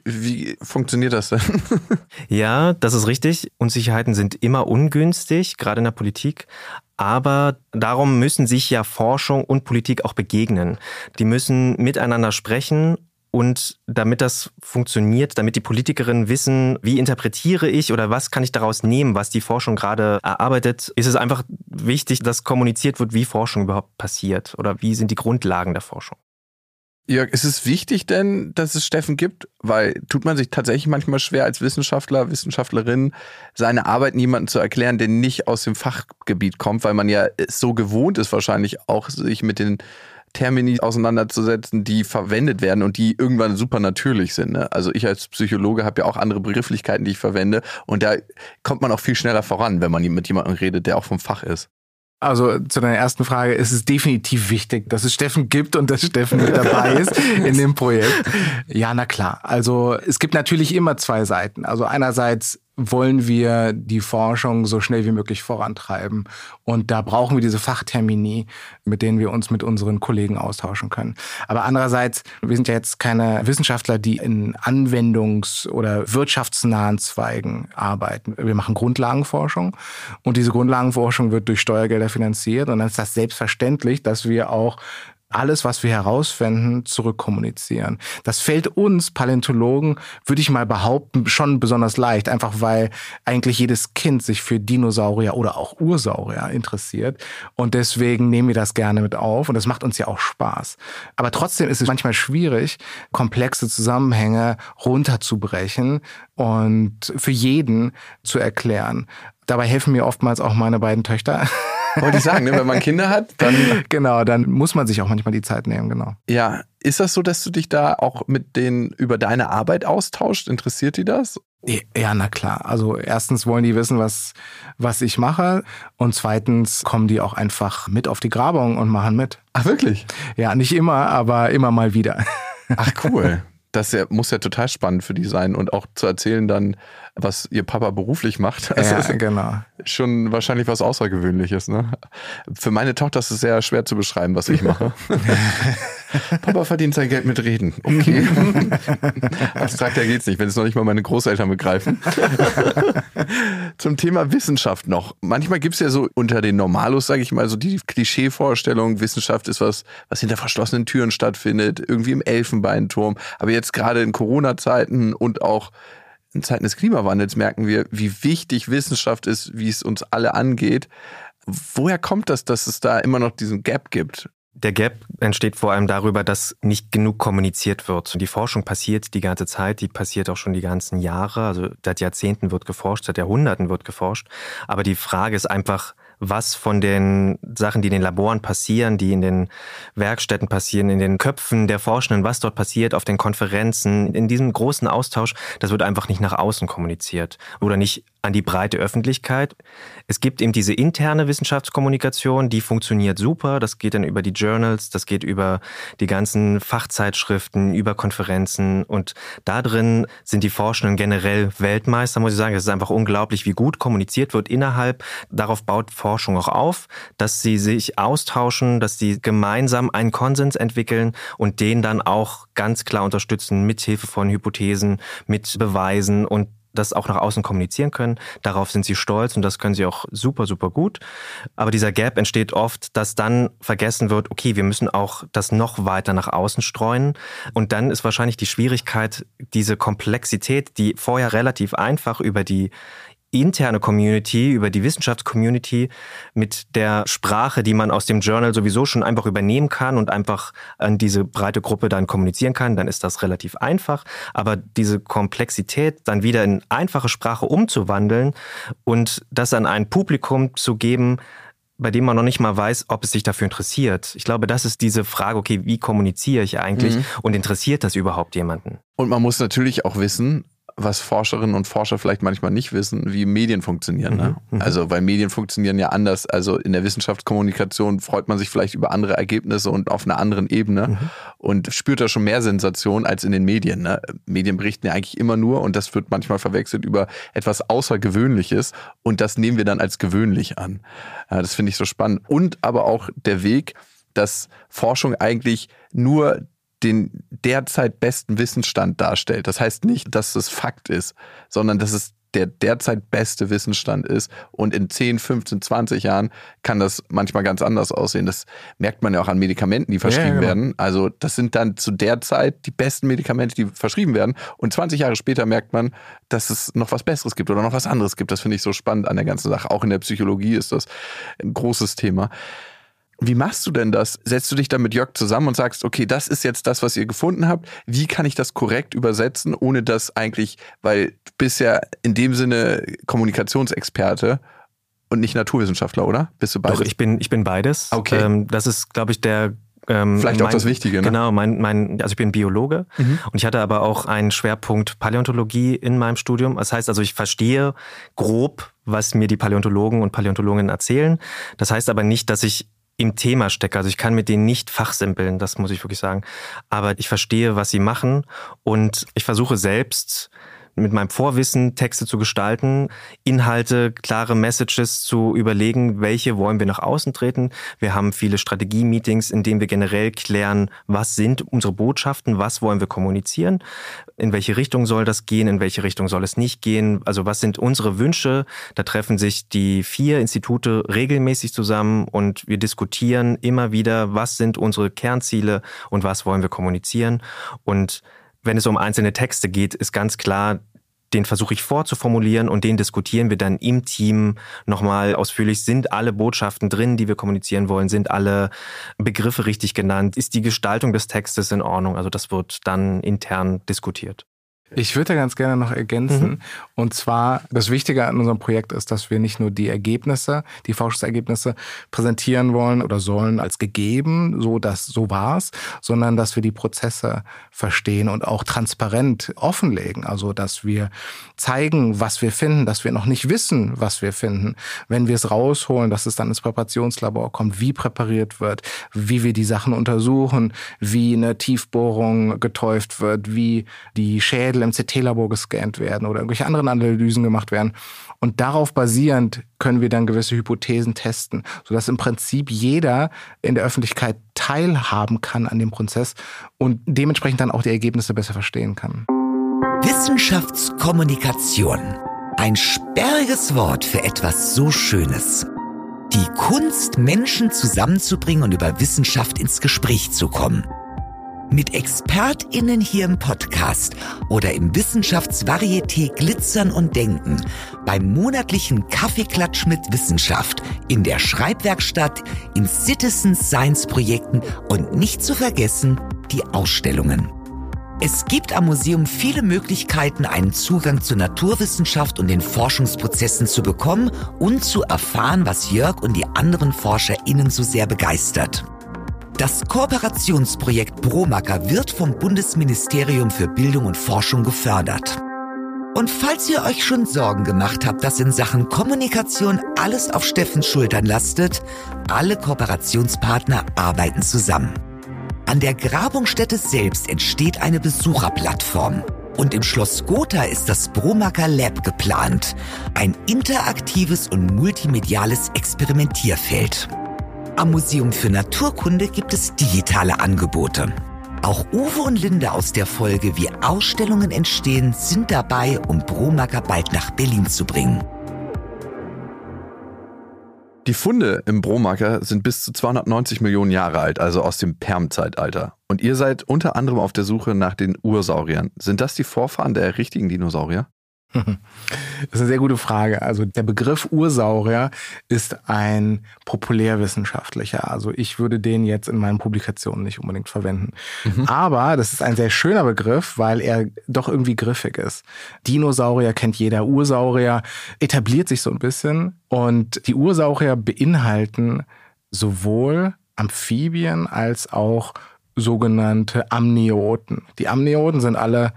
Wie funktioniert das denn? [laughs] ja, das ist richtig. Unsicherheiten sind immer ungünstig, gerade in der Politik. Aber darum müssen sich ja Forschung und Politik auch begegnen. Die müssen miteinander sprechen und damit das funktioniert, damit die Politikerinnen wissen, wie interpretiere ich oder was kann ich daraus nehmen, was die Forschung gerade erarbeitet, ist es einfach wichtig, dass kommuniziert wird, wie Forschung überhaupt passiert oder wie sind die Grundlagen der Forschung. Jörg, ist es wichtig denn, dass es Steffen gibt? Weil tut man sich tatsächlich manchmal schwer als Wissenschaftler, Wissenschaftlerin, seine Arbeit niemandem zu erklären, der nicht aus dem Fachgebiet kommt, weil man ja so gewohnt ist wahrscheinlich auch, sich mit den Termini auseinanderzusetzen, die verwendet werden und die irgendwann super natürlich sind. Ne? Also ich als Psychologe habe ja auch andere Begrifflichkeiten, die ich verwende und da kommt man auch viel schneller voran, wenn man mit jemandem redet, der auch vom Fach ist. Also zu deiner ersten Frage ist es definitiv wichtig, dass es Steffen gibt und dass Steffen mit dabei ist in dem Projekt. [laughs] Ja, na klar. Also es gibt natürlich immer zwei Seiten. Also einerseits wollen wir die Forschung so schnell wie möglich vorantreiben. Und da brauchen wir diese Fachtermini, mit denen wir uns mit unseren Kollegen austauschen können. Aber andererseits, wir sind ja jetzt keine Wissenschaftler, die in Anwendungs- oder wirtschaftsnahen Zweigen arbeiten. Wir machen Grundlagenforschung und diese Grundlagenforschung wird durch Steuergelder finanziert. Und dann ist das selbstverständlich, dass wir auch alles, was wir herausfinden, zurückkommunizieren. Das fällt uns Paläontologen, würde ich mal behaupten, schon besonders leicht, einfach weil eigentlich jedes Kind sich für Dinosaurier oder auch Ursaurier interessiert. Und deswegen nehmen wir das gerne mit auf und das macht uns ja auch Spaß. Aber trotzdem ist es manchmal schwierig, komplexe Zusammenhänge runterzubrechen und für jeden zu erklären. Dabei helfen mir oftmals auch meine beiden Töchter. [laughs] Wollte ich sagen, ne? wenn man Kinder hat, dann. [laughs] Genau, dann muss man sich auch manchmal die Zeit nehmen, genau. Ja, ist das so, dass du dich da auch mit denen über deine Arbeit austauscht? Interessiert die das? Ja, na klar. Also erstens wollen die wissen, was, was ich mache. Und zweitens kommen die auch einfach mit auf die Grabung und machen mit. Ach, wirklich? Ja, nicht immer, aber immer mal wieder. Ach, cool. Das muss ja total spannend für die sein und auch zu erzählen dann, was ihr Papa beruflich macht. [laughs] Das ja, genau. Schon wahrscheinlich was Außergewöhnliches. Ne? Für meine Tochter ist es sehr schwer zu beschreiben, was ich mache. [laughs] Papa verdient sein Geld mit Reden. Okay. [laughs] Abstrakter geht's nicht, wenn es noch nicht mal meine Großeltern begreifen. Zum Thema Wissenschaft noch. Manchmal gibt's ja so unter den Normalos, sage ich mal, so die Klischeevorstellung, Wissenschaft ist was, was hinter verschlossenen Türen stattfindet, irgendwie im Elfenbeinturm. Aber jetzt gerade in Corona-Zeiten und auch in Zeiten des Klimawandels merken wir, wie wichtig Wissenschaft ist, wie es uns alle angeht. Woher kommt das, dass es da immer noch diesen Gap gibt? Der Gap entsteht vor allem darüber, dass nicht genug kommuniziert wird. Die Forschung passiert die ganze Zeit, die passiert auch schon die ganzen Jahre. Also seit Jahrzehnten wird geforscht, seit Jahrhunderten wird geforscht. Aber die Frage ist einfach, was von den Sachen, die in den Laboren passieren, die in den Werkstätten passieren, in den Köpfen der Forschenden, was dort passiert, auf den Konferenzen, in diesem großen Austausch, das wird einfach nicht nach außen kommuniziert oder nicht an die breite Öffentlichkeit. Es gibt eben diese interne Wissenschaftskommunikation, die funktioniert super. Das geht dann über die Journals, das geht über die ganzen Fachzeitschriften, über Konferenzen und da drin sind die Forschenden generell Weltmeister, muss ich sagen. Es ist einfach unglaublich, wie gut kommuniziert wird innerhalb. Darauf baut Forschung auch auf, dass sie sich austauschen, dass sie gemeinsam einen Konsens entwickeln und den dann auch ganz klar unterstützen mit Hilfe von Hypothesen, mit Beweisen und das auch nach außen kommunizieren können. Darauf sind sie stolz und das können sie auch super, super gut. Aber dieser Gap entsteht oft, dass dann vergessen wird, okay, wir müssen auch das noch weiter nach außen streuen. Und dann ist wahrscheinlich die Schwierigkeit, diese Komplexität, die vorher relativ einfach über die interne Community, über die Wissenschaftscommunity mit der Sprache, die man aus dem Journal sowieso schon einfach übernehmen kann und einfach an diese breite Gruppe dann kommunizieren kann, dann ist das relativ einfach. Aber diese Komplexität dann wieder in einfache Sprache umzuwandeln und das an ein Publikum zu geben, bei dem man noch nicht mal weiß, ob es sich dafür interessiert. Ich glaube, das ist diese Frage, okay, wie kommuniziere ich eigentlich mhm. und interessiert das überhaupt jemanden? Und man muss natürlich auch wissen, was Forscherinnen und Forscher vielleicht manchmal nicht wissen, wie Medien funktionieren. Ne? Mhm, mhm. Also, weil Medien funktionieren ja anders. Also in der Wissenschaftskommunikation freut man sich vielleicht über andere Ergebnisse und auf einer anderen Ebene mhm. und spürt da schon mehr Sensation als in den Medien. Ne? Medien berichten ja eigentlich immer nur, und das wird manchmal verwechselt, über etwas Außergewöhnliches und das nehmen wir dann als gewöhnlich an. Das finde ich so spannend. Und aber auch der Weg, dass Forschung eigentlich nur den derzeit besten Wissensstand darstellt. Das heißt nicht, dass es Fakt ist, sondern dass es der derzeit beste Wissensstand ist. Und in 10, 15, 20 Jahren kann das manchmal ganz anders aussehen. Das merkt man ja auch an Medikamenten, die verschrieben ja, genau. werden. Also das sind dann zu der Zeit die besten Medikamente, die verschrieben werden. Und 20 Jahre später merkt man, dass es noch was Besseres gibt oder noch was anderes gibt. Das finde ich so spannend an der ganzen Sache. Auch in der Psychologie ist das ein großes Thema. Wie machst du denn das? Setzt du dich dann mit Jörg zusammen und sagst, okay, das ist jetzt das, was ihr gefunden habt. Wie kann ich das korrekt übersetzen, ohne dass eigentlich, weil du bist ja in dem Sinne Kommunikationsexperte und nicht Naturwissenschaftler, oder? Bist du beides? Doch, ich bin, ich bin beides. Okay. Ähm, das ist, glaube ich, der ähm, Vielleicht mein, auch das Wichtige, ne? Genau, mein, mein, also ich bin Biologe mhm. und ich hatte aber auch einen Schwerpunkt Paläontologie in meinem Studium. Das heißt also, ich verstehe grob, was mir die Paläontologen und Paläontologinnen erzählen. Das heißt aber nicht, dass ich im Thema stecke. Also ich kann mit denen nicht fachsimpeln, das muss ich wirklich sagen. Aber ich verstehe, was sie machen und ich versuche selbst mit meinem Vorwissen Texte zu gestalten, Inhalte, klare Messages zu überlegen, welche wollen wir nach außen treten. Wir haben viele Strategie-Meetings, in denen wir generell klären, was sind unsere Botschaften, was wollen wir kommunizieren, in welche Richtung soll das gehen, in welche Richtung soll es nicht gehen, also was sind unsere Wünsche. Da treffen sich die vier Institute regelmäßig zusammen und wir diskutieren immer wieder, was sind unsere Kernziele und was wollen wir kommunizieren. Und wenn es um einzelne Texte geht, ist ganz klar, den versuche ich vorzuformulieren und den diskutieren wir dann im Team nochmal ausführlich. Sind alle Botschaften drin, die wir kommunizieren wollen? Sind alle Begriffe richtig genannt? Ist die Gestaltung des Textes in Ordnung? Also das wird dann intern diskutiert. Ich würde da ganz gerne noch ergänzen. Mhm. Und zwar, das Wichtige an unserem Projekt ist, dass wir nicht nur die Ergebnisse, die Forschungsergebnisse präsentieren wollen oder sollen als gegeben, so dass so war's, sondern dass wir die Prozesse verstehen und auch transparent offenlegen. Also, dass wir zeigen, was wir finden, dass wir noch nicht wissen, was wir finden. Wenn wir es rausholen, dass es dann ins Präparationslabor kommt, wie präpariert wird, wie wir die Sachen untersuchen, wie eine Tiefbohrung getäuft wird, wie die Schäden Schädel im CT-Labor gescannt werden oder irgendwelche anderen Analysen gemacht werden. Und darauf basierend können wir dann gewisse Hypothesen testen, sodass im Prinzip jeder in der Öffentlichkeit teilhaben kann an dem Prozess und dementsprechend dann auch die Ergebnisse besser verstehen kann. Wissenschaftskommunikation. Ein sperriges Wort für etwas so Schönes. Die Kunst, Menschen zusammenzubringen und über Wissenschaft ins Gespräch zu kommen. Mit ExpertInnen hier im Podcast oder im Wissenschaftsvarieté Glitzern und Denken beim monatlichen Kaffeeklatsch mit Wissenschaft in der Schreibwerkstatt, in Citizen Science Projekten und nicht zu vergessen die Ausstellungen. Es gibt am Museum viele Möglichkeiten, einen Zugang zur Naturwissenschaft und den Forschungsprozessen zu bekommen und zu erfahren, was Jörg und die anderen ForscherInnen so sehr begeistert. Das Kooperationsprojekt Bromacker wird vom Bundesministerium für Bildung und Forschung gefördert. Und falls ihr euch schon Sorgen gemacht habt, dass in Sachen Kommunikation alles auf Steffens Schultern lastet, alle Kooperationspartner arbeiten zusammen. An der Grabungsstätte selbst entsteht eine Besucherplattform. Und im Schloss Gotha ist das Bromacker Lab geplant. Ein interaktives und multimediales Experimentierfeld. Am Museum für Naturkunde gibt es digitale Angebote. Auch Uwe und Linda aus der Folge Wie Ausstellungen entstehen sind dabei, um Bromacker bald nach Berlin zu bringen. Die Funde im Bromacker sind bis zu 290 Millionen Jahre alt, also aus dem Permzeitalter. Und ihr seid unter anderem auf der Suche nach den Ursauriern. Sind das die Vorfahren der richtigen Dinosaurier? Das ist eine sehr gute Frage. Also der Begriff Ursaurier ist ein populärwissenschaftlicher. Also ich würde den jetzt in meinen Publikationen nicht unbedingt verwenden. Mhm. Aber das ist ein sehr schöner Begriff, weil er doch irgendwie griffig ist. Dinosaurier kennt jeder, Ursaurier etabliert sich so ein bisschen. Und die Ursaurier beinhalten sowohl Amphibien als auch sogenannte Amnioten. Die Amnioten sind alle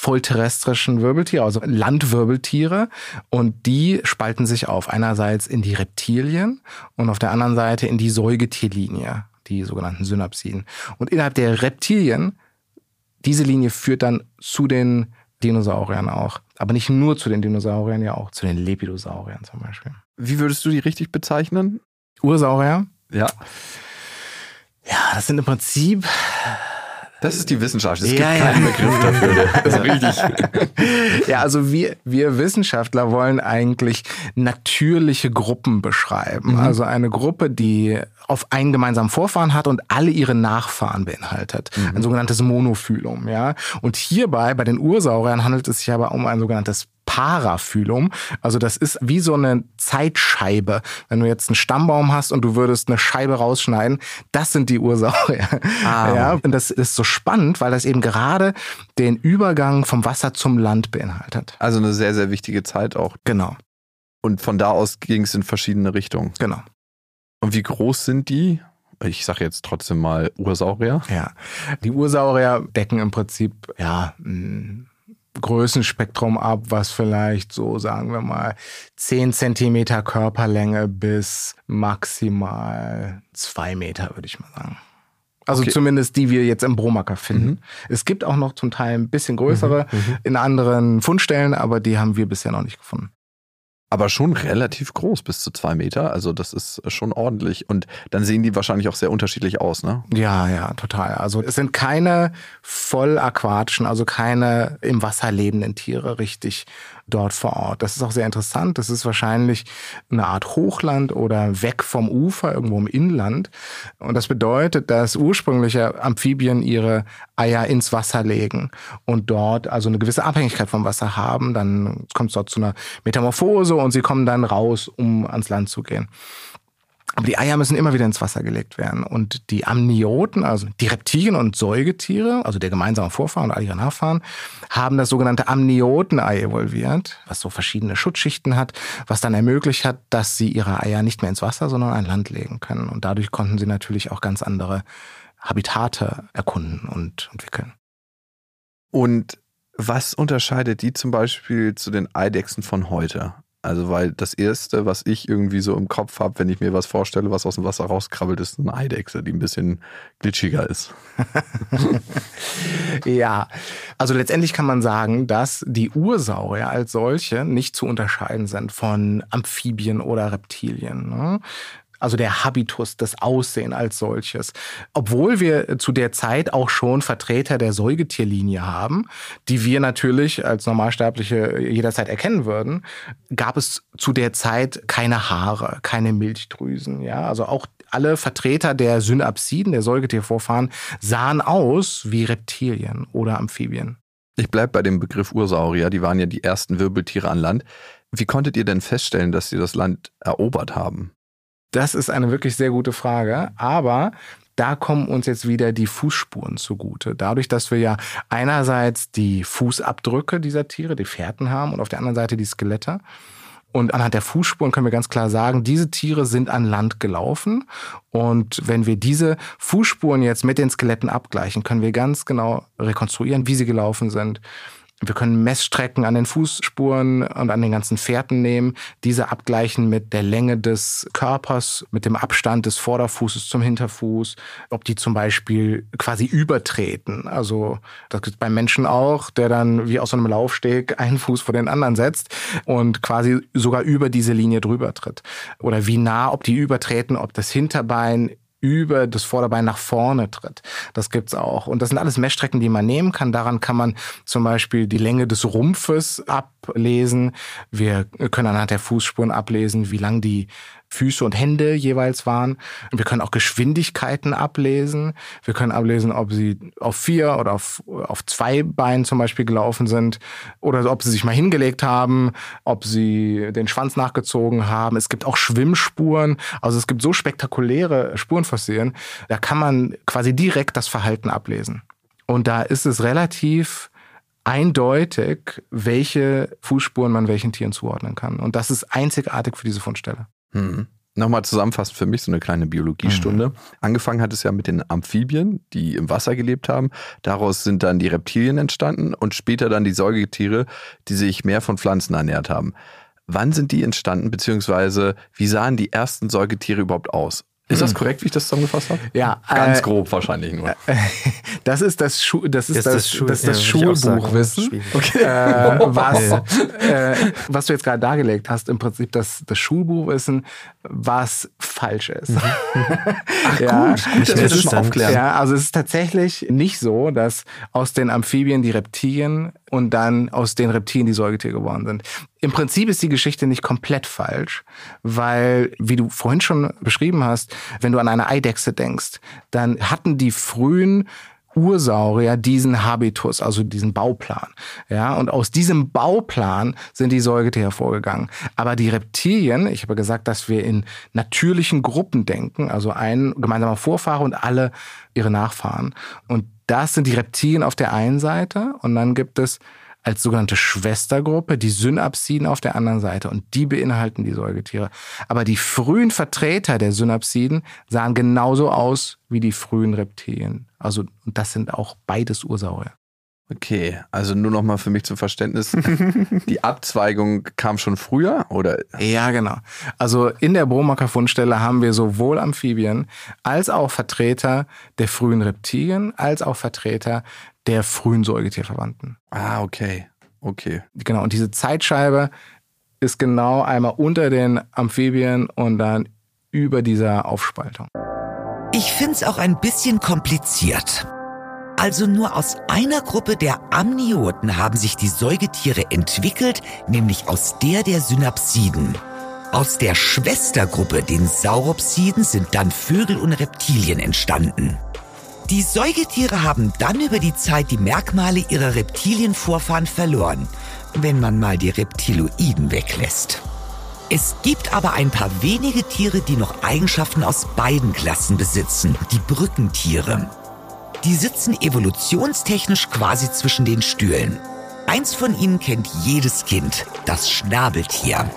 vollterrestrischen Wirbeltiere, also Landwirbeltiere. Und die spalten sich auf. Einerseits in die Reptilien und auf der anderen Seite in die Säugetierlinie, die sogenannten Synapsiden. Und innerhalb der Reptilien, diese Linie führt dann zu den Dinosauriern auch. Aber nicht nur zu den Dinosauriern, ja auch zu den Lepidosauriern zum Beispiel. Wie würdest du die richtig bezeichnen? Ursaurier? Ja. Ja, das sind im Prinzip das ist die Wissenschaft. Es ja, gibt keinen ja. Begriff dafür. [laughs] Das ist richtig. ja, also wir, wir Wissenschaftler wollen eigentlich natürliche Gruppen beschreiben. Mhm. Also eine Gruppe, die auf einen gemeinsamen Vorfahren hat und alle ihre Nachfahren beinhaltet. Mhm. Ein sogenanntes Monophyllum, ja. Und hierbei, bei den Ursauriern, handelt es sich aber um ein sogenanntes Paraphyllum. Also das ist wie so eine Zeitscheibe. Wenn du jetzt einen Stammbaum hast und du würdest eine Scheibe rausschneiden, das sind die Ursaurier. Ah. Ja, und das ist so spannend, weil das eben gerade den Übergang vom Wasser zum Land beinhaltet. Also eine sehr, sehr wichtige Zeit auch. Genau. Und von da aus ging es in verschiedene Richtungen. Genau. Und wie groß sind die? Ich sage jetzt trotzdem mal Ursaurier. Ja, die Ursaurier decken im Prinzip ja Größenspektrum ab, was vielleicht so, sagen wir mal, 10 Zentimeter Körperlänge bis maximal 2 Meter, würde ich mal sagen. Also okay. zumindest die wir jetzt im Bromacker finden. Mhm. Es gibt auch noch zum Teil ein bisschen größere mhm. mhm. in anderen Fundstellen, aber die haben wir bisher noch nicht gefunden aber schon relativ groß, bis zu zwei Meter. Also das ist schon ordentlich. Und dann sehen die wahrscheinlich auch sehr unterschiedlich aus, ne? Ja, ja, total. Also es sind keine voll aquatischen, also keine im Wasser lebenden Tiere richtig dort vor Ort. Das ist auch sehr interessant. Das ist wahrscheinlich eine Art Hochland oder weg vom Ufer, irgendwo im Inland. Und das bedeutet, dass ursprüngliche Amphibien ihre Eier ins Wasser legen und dort also eine gewisse Abhängigkeit vom Wasser haben. Dann kommt es dort zu einer Metamorphose und sie kommen dann raus, um ans Land zu gehen. Aber die Eier müssen immer wieder ins Wasser gelegt werden. Und die Amnioten, also die Reptilien und Säugetiere, also der gemeinsame Vorfahren und all ihre Nachfahren, haben das sogenannte Amniotenei evolviert, was so verschiedene Schutzschichten hat, was dann ermöglicht hat, dass sie ihre Eier nicht mehr ins Wasser, sondern an Land legen können. Und dadurch konnten sie natürlich auch ganz andere Habitate erkunden und entwickeln. Und was unterscheidet die zum Beispiel zu den Eidechsen von heute? Also, weil das Erste, was ich irgendwie so im Kopf habe, wenn ich mir was vorstelle, was aus dem Wasser rauskrabbelt, ist eine Eidechse, die ein bisschen glitschiger ist. [laughs] ja, also letztendlich kann man sagen, dass die Ursaurier als solche nicht zu unterscheiden sind von Amphibien oder Reptilien. Ne? Also der Habitus, das Aussehen als solches. Obwohl wir zu der Zeit auch schon Vertreter der Säugetierlinie haben, die wir natürlich als Normalsterbliche jederzeit erkennen würden, gab es zu der Zeit keine Haare, keine Milchdrüsen. Ja, also auch alle Vertreter der Synapsiden, der Säugetiervorfahren, sahen aus wie Reptilien oder Amphibien. Ich bleibe bei dem Begriff Ursaurier, die waren ja die ersten Wirbeltiere an Land. Wie konntet ihr denn feststellen, dass sie das Land erobert haben? Das ist eine wirklich sehr gute Frage. Aber da kommen uns jetzt wieder die Fußspuren zugute. Dadurch, dass wir ja einerseits die Fußabdrücke dieser Tiere, die Fährten haben und auf der anderen Seite die Skelette. Und anhand der Fußspuren können wir ganz klar sagen, diese Tiere sind an Land gelaufen. Und wenn wir diese Fußspuren jetzt mit den Skeletten abgleichen, können wir ganz genau rekonstruieren, wie sie gelaufen sind Wir können Messstrecken an den Fußspuren und an den ganzen Fährten nehmen, diese abgleichen mit der Länge des Körpers, mit dem Abstand des Vorderfußes zum Hinterfuß, ob die zum Beispiel quasi übertreten. Also das gibt beim Menschen auch, der dann wie aus einem Laufsteg einen Fuß vor den anderen setzt und quasi sogar über diese Linie drüber tritt. Oder wie nah, ob die übertreten, ob das Hinterbein über das Vorderbein nach vorne tritt. Das gibt's auch. Und das sind alles Messstrecken, die man nehmen kann. Daran kann man zum Beispiel die Länge des Rumpfes ablesen. Wir können anhand der Fußspuren ablesen, wie lang die Füße und Hände jeweils waren. Wir können auch Geschwindigkeiten ablesen. Wir können ablesen, ob sie auf vier oder auf, auf zwei Beinen zum Beispiel gelaufen sind oder ob sie sich mal hingelegt haben, ob sie den Schwanz nachgezogen haben. Es gibt auch Schwimmspuren. Also es gibt so spektakuläre Spurenfossilien. Da kann man quasi direkt das Verhalten ablesen. Und da ist es relativ eindeutig, welche Fußspuren man welchen Tieren zuordnen kann. Und das ist einzigartig für diese Fundstelle. Hm. Nochmal zusammenfassend für mich so eine kleine Biologiestunde. Mhm. Angefangen hat es ja mit den Amphibien, die im Wasser gelebt haben. Daraus sind dann die Reptilien entstanden und später dann die Säugetiere, die sich mehr von Pflanzen ernährt haben. Wann sind die entstanden, beziehungsweise wie sahen die ersten Säugetiere überhaupt aus? Ist das hm. korrekt, wie ich das zusammengefasst habe? Ja. Ganz äh, grob wahrscheinlich nur. [laughs] Das ist das, Schu das, ist das, das, Schu das, das ja, Schulbuchwissen. Okay. Äh, [laughs] was, äh, was du jetzt gerade dargelegt hast, im Prinzip das, das Schulbuchwissen, was falsch ist. Mhm. [laughs] Ach, ja, gut, gut, dass wir das mal aufklären. Ja, also es ist tatsächlich nicht so, dass aus den Amphibien die Reptilien und dann aus den Reptilien die Säugetiere geworden sind. Im Prinzip ist die Geschichte nicht komplett falsch, weil, wie du vorhin schon beschrieben hast, wenn du an eine Eidechse denkst, dann hatten die frühen Ursaurier diesen Habitus, also diesen Bauplan. Ja, und aus diesem Bauplan sind die Säugetiere hervorgegangen. Aber die Reptilien, ich habe gesagt, dass wir in natürlichen Gruppen denken, also ein gemeinsamer Vorfahre und alle ihre Nachfahren. Und das sind die Reptilien auf der einen Seite und dann gibt es als sogenannte Schwestergruppe, die Synapsiden auf der anderen Seite und die beinhalten die Säugetiere. Aber die frühen Vertreter der Synapsiden sahen genauso aus wie die frühen Reptilien. Also und das sind auch beides Ursaurier. Okay, also nur noch mal für mich zum Verständnis. [laughs] Die Abzweigung kam schon früher, oder? Ja, genau. Also in der Bromaker Fundstelle haben wir sowohl Amphibien als auch Vertreter der frühen Reptilien, als auch Vertreter der frühen Säugetierverwandten. Ah, okay. Okay. Genau, und diese Zeitscheibe ist genau einmal unter den Amphibien und dann über dieser Aufspaltung. Ich find's auch ein bisschen kompliziert. Also nur aus einer Gruppe der Amnioten haben sich die Säugetiere entwickelt, nämlich aus der der Synapsiden. Aus der Schwestergruppe, den Sauropsiden, sind dann Vögel und Reptilien entstanden. Die Säugetiere haben dann über die Zeit die Merkmale ihrer Reptilienvorfahren verloren, wenn man mal die Reptiloiden weglässt. Es gibt aber ein paar wenige Tiere, die noch Eigenschaften aus beiden Klassen besitzen, die Brückentiere. Die sitzen evolutionstechnisch quasi zwischen den Stühlen. Eins von ihnen kennt jedes Kind, das Schnabeltier.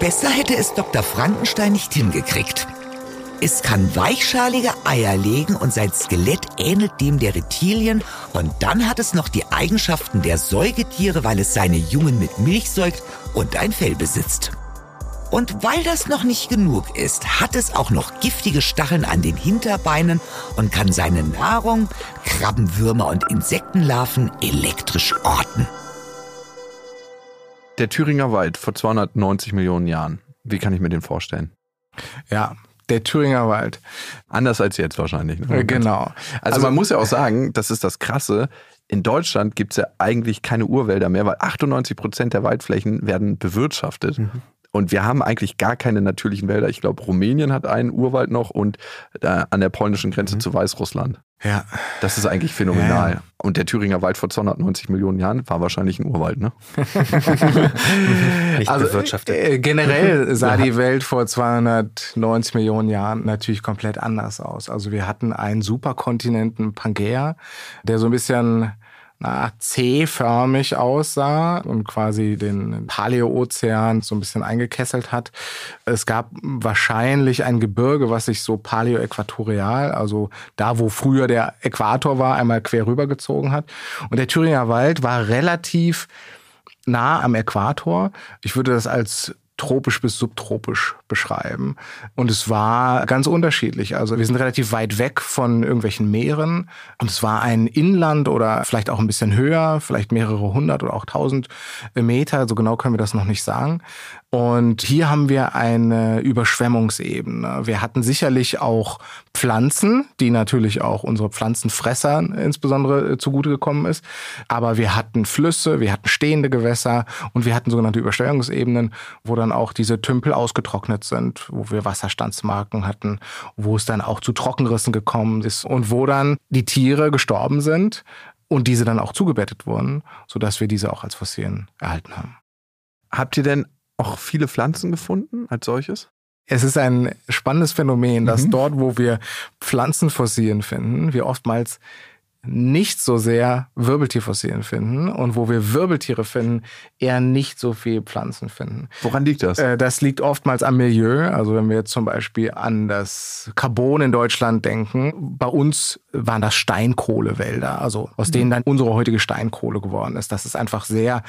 Besser hätte es Dr. Frankenstein nicht hingekriegt. Es kann weichschalige Eier legen und sein Skelett ähnelt dem der Reptilien und dann hat es noch die Eigenschaften der Säugetiere, weil es seine Jungen mit Milch säugt und ein Fell besitzt. Und weil das noch nicht genug ist, hat es auch noch giftige Stacheln an den Hinterbeinen und kann seine Nahrung, Krabbenwürmer und Insektenlarven elektrisch orten. Der Thüringer Wald vor 290 Millionen Jahren. Wie kann ich mir den vorstellen? Ja, der Thüringer Wald. Anders als jetzt wahrscheinlich. Ne? Genau. Also, also man muss ja auch sagen, das ist das Krasse. In Deutschland gibt es ja eigentlich keine Urwälder mehr, weil 98 Prozent der Waldflächen werden bewirtschaftet. Mhm. Und wir haben eigentlich gar keine natürlichen Wälder. Ich glaube, Rumänien hat einen Urwald noch und äh, an der polnischen Grenze mhm. zu Weißrussland. Ja. Das ist eigentlich phänomenal. Ja. Und der Thüringer Wald vor 290 Millionen Jahren war wahrscheinlich ein Urwald, ne? [laughs] Nicht also, bewirtschaftet. Äh, generell [laughs] sah die Welt vor 290 Millionen Jahren natürlich komplett anders aus. Also wir hatten einen Superkontinenten Pangea, der so ein bisschen na, C-förmig aussah und quasi den Paläo-Ozean so ein bisschen eingekesselt hat. Es gab wahrscheinlich ein Gebirge, was sich so paläo-äquatorial, also da, wo früher der Äquator war, einmal quer rübergezogen hat. Und der Thüringer Wald war relativ nah am Äquator. Ich würde das als tropisch bis subtropisch beschreiben. Und es war ganz unterschiedlich. Also wir sind relativ weit weg von irgendwelchen Meeren. Und es war ein Inland oder vielleicht auch ein bisschen höher, vielleicht mehrere hundert oder auch tausend Meter. So genau können wir das noch nicht sagen. Und hier haben wir eine Überschwemmungsebene. Wir hatten sicherlich auch Pflanzen, die natürlich auch unsere Pflanzenfresser insbesondere äh, zugute gekommen ist. Aber wir hatten Flüsse, wir hatten stehende Gewässer und wir hatten sogenannte Überschwemmungsebenen, wo dann auch diese Tümpel ausgetrocknet sind, wo wir Wasserstandsmarken hatten, wo es dann auch zu Trockenrissen gekommen ist und wo dann die Tiere gestorben sind und diese dann auch zugebettet wurden, sodass wir diese auch als Fossilien erhalten haben. Habt ihr denn auch viele Pflanzen gefunden als solches? Es ist ein spannendes Phänomen, dass mhm. dort, wo wir Pflanzenfossilien finden, wir oftmals nicht so sehr Wirbeltierfossilien finden und wo wir Wirbeltiere finden, eher nicht so viel Pflanzen finden. Woran liegt das? Äh, das liegt oftmals am Milieu. Also wenn wir jetzt zum Beispiel an das Carbon in Deutschland denken, bei uns waren das Steinkohlewälder, also aus denen dann unsere heutige Steinkohle geworden ist. Das ist einfach sehr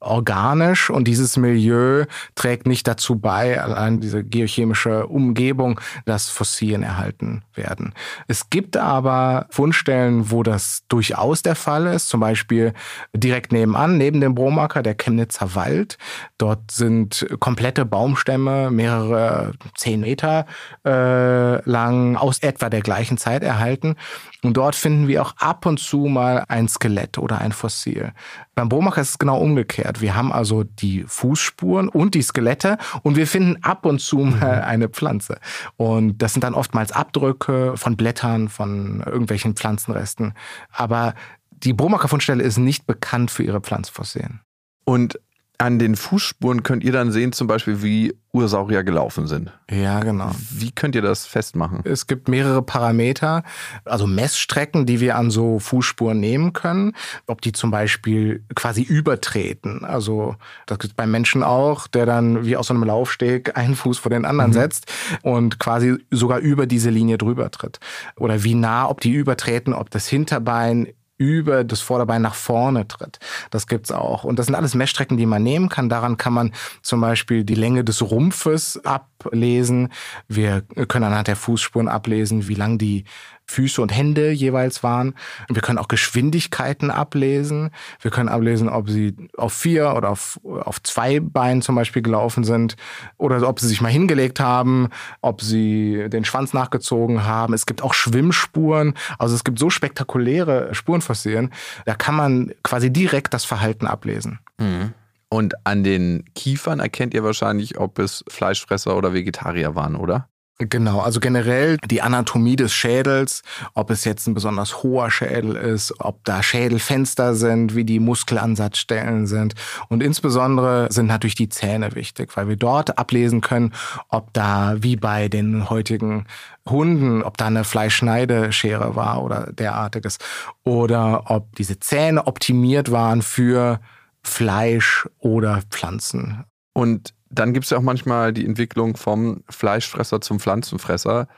organisch und dieses Milieu trägt nicht dazu bei, allein diese geochemische Umgebung, dass Fossilien erhalten werden. Es gibt aber Fundstellen, wo das das durchaus der Fall ist. Zum Beispiel direkt nebenan, neben dem Bromacker, der Chemnitzer Wald. Dort sind komplette Baumstämme, mehrere zehn Meter äh, lang, aus etwa der gleichen Zeit erhalten. Und dort finden wir auch ab und zu mal ein Skelett oder ein Fossil. Beim Bromacker ist es genau umgekehrt. Wir haben also die Fußspuren und die Skelette und wir finden ab und zu mal mhm. eine Pflanze. Und das sind dann oftmals Abdrücke von Blättern, von irgendwelchen Pflanzenresten. Aber die Bromacker-Fundstelle ist nicht bekannt für ihre Pflanzenfossilien. Und an den Fußspuren könnt ihr dann sehen, zum Beispiel, wie Ursaurier gelaufen sind. Ja, genau. Wie könnt ihr das festmachen? Es gibt mehrere Parameter, also Messstrecken, die wir an so Fußspuren nehmen können. Ob die zum Beispiel quasi übertreten. Also das gibt es beim Menschen auch, der dann wie aus so einem Laufsteg einen Fuß vor den anderen mhm. setzt und quasi sogar über diese Linie drüber tritt. Oder wie nah, ob die übertreten, ob das Hinterbein über das Vorderbein nach vorne tritt. Das gibt's auch. Und das sind alles Messstrecken, die man nehmen kann. Daran kann man zum Beispiel die Länge des Rumpfes ablesen. Wir können anhand der Fußspuren ablesen, wie lang die Füße und Hände jeweils waren. Wir können auch Geschwindigkeiten ablesen. Wir können ablesen, ob sie auf vier oder auf, auf zwei Beinen zum Beispiel gelaufen sind oder ob sie sich mal hingelegt haben, ob sie den Schwanz nachgezogen haben. Es gibt auch Schwimmspuren. Also es gibt so spektakuläre Spurenfossilien. Da kann man quasi direkt das Verhalten ablesen. Mhm. Und an den Kiefern erkennt ihr wahrscheinlich, ob es Fleischfresser oder Vegetarier waren, oder? Genau, also generell die Anatomie des Schädels, ob es jetzt ein besonders hoher Schädel ist, ob da Schädelfenster sind, wie die Muskelansatzstellen sind. Und insbesondere sind natürlich die Zähne wichtig, weil wir dort ablesen können, ob da wie bei den heutigen Hunden, ob da eine Fleischschneideschere war oder derartiges. Oder ob diese Zähne optimiert waren für Fleisch oder Pflanzen. Und dann gibt es ja auch manchmal die Entwicklung vom Fleischfresser zum Pflanzenfresser.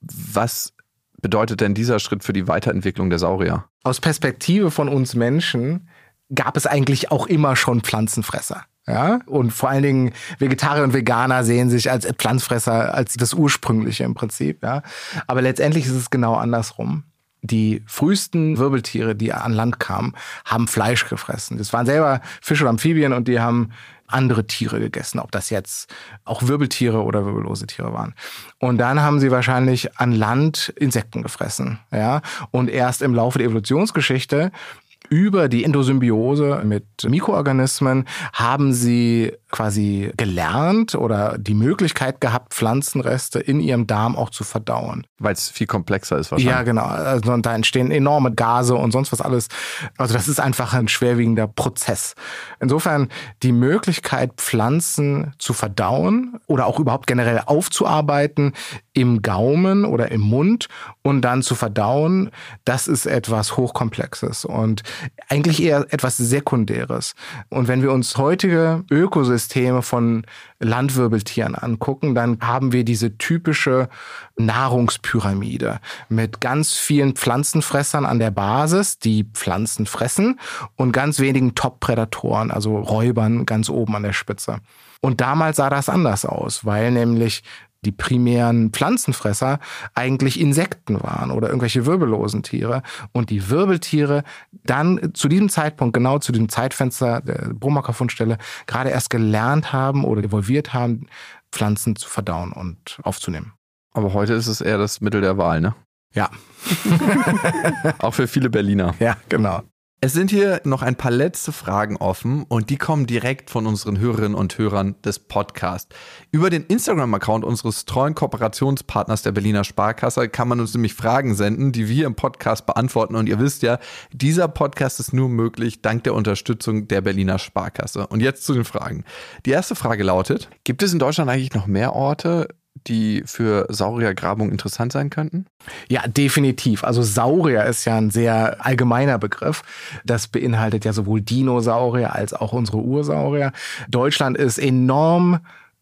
Was bedeutet denn dieser Schritt für die Weiterentwicklung der Saurier? Aus Perspektive von uns Menschen gab es eigentlich auch immer schon Pflanzenfresser. Ja, und vor allen Dingen Vegetarier und Veganer sehen sich als Pflanzenfresser als das ursprüngliche im Prinzip. Ja, aber letztendlich ist es genau andersrum. Die frühesten Wirbeltiere, die an Land kamen, haben Fleisch gefressen. Das waren selber Fische und Amphibien und die haben andere Tiere gegessen, ob das jetzt auch Wirbeltiere oder wirbellose Tiere waren. Und dann haben sie wahrscheinlich an Land Insekten gefressen, ja. Und erst im Laufe der Evolutionsgeschichte über die Endosymbiose mit Mikroorganismen haben sie quasi gelernt oder die Möglichkeit gehabt, Pflanzenreste in ihrem Darm auch zu verdauen. Weil es viel komplexer ist wahrscheinlich. Ja, genau. Also, und da entstehen enorme Gase und sonst was alles. Also das ist einfach ein schwerwiegender Prozess. Insofern die Möglichkeit, Pflanzen zu verdauen oder auch überhaupt generell aufzuarbeiten im Gaumen oder im Mund und dann zu verdauen, das ist etwas Hochkomplexes und eigentlich eher etwas Sekundäres. Und wenn wir uns heutige Ökosysteme von Landwirbeltieren angucken, dann haben wir diese typische Nahrungspyramide mit ganz vielen Pflanzenfressern an der Basis, die Pflanzen fressen und ganz wenigen Top-Prädatoren, also Räubern ganz oben an der Spitze. Und damals sah das anders aus, weil nämlich die primären Pflanzenfresser eigentlich Insekten waren oder irgendwelche wirbellosen Tiere und die Wirbeltiere dann zu diesem Zeitpunkt, genau zu diesem Zeitfenster der Bromacker-Fundstelle, gerade erst gelernt haben oder evolviert haben, Pflanzen zu verdauen und aufzunehmen. Aber heute ist es eher das Mittel der Wahl, ne? Ja. [laughs] Auch für viele Berliner. Ja, genau. Es sind hier noch ein paar letzte Fragen offen und die kommen direkt von unseren Hörerinnen und Hörern des Podcasts. Über den Instagram-Account unseres treuen Kooperationspartners der Berliner Sparkasse kann man uns nämlich Fragen senden, die wir im Podcast beantworten. Und ihr wisst ja, dieser Podcast ist nur möglich dank der Unterstützung der Berliner Sparkasse. Und jetzt zu den Fragen. Die erste Frage lautet, gibt es in Deutschland eigentlich noch mehr Orte, die für Sauriergrabung interessant sein könnten? Ja, definitiv. Also Saurier ist ja ein sehr allgemeiner Begriff. Das beinhaltet ja sowohl Dinosaurier als auch unsere Ursaurier. Deutschland ist enorm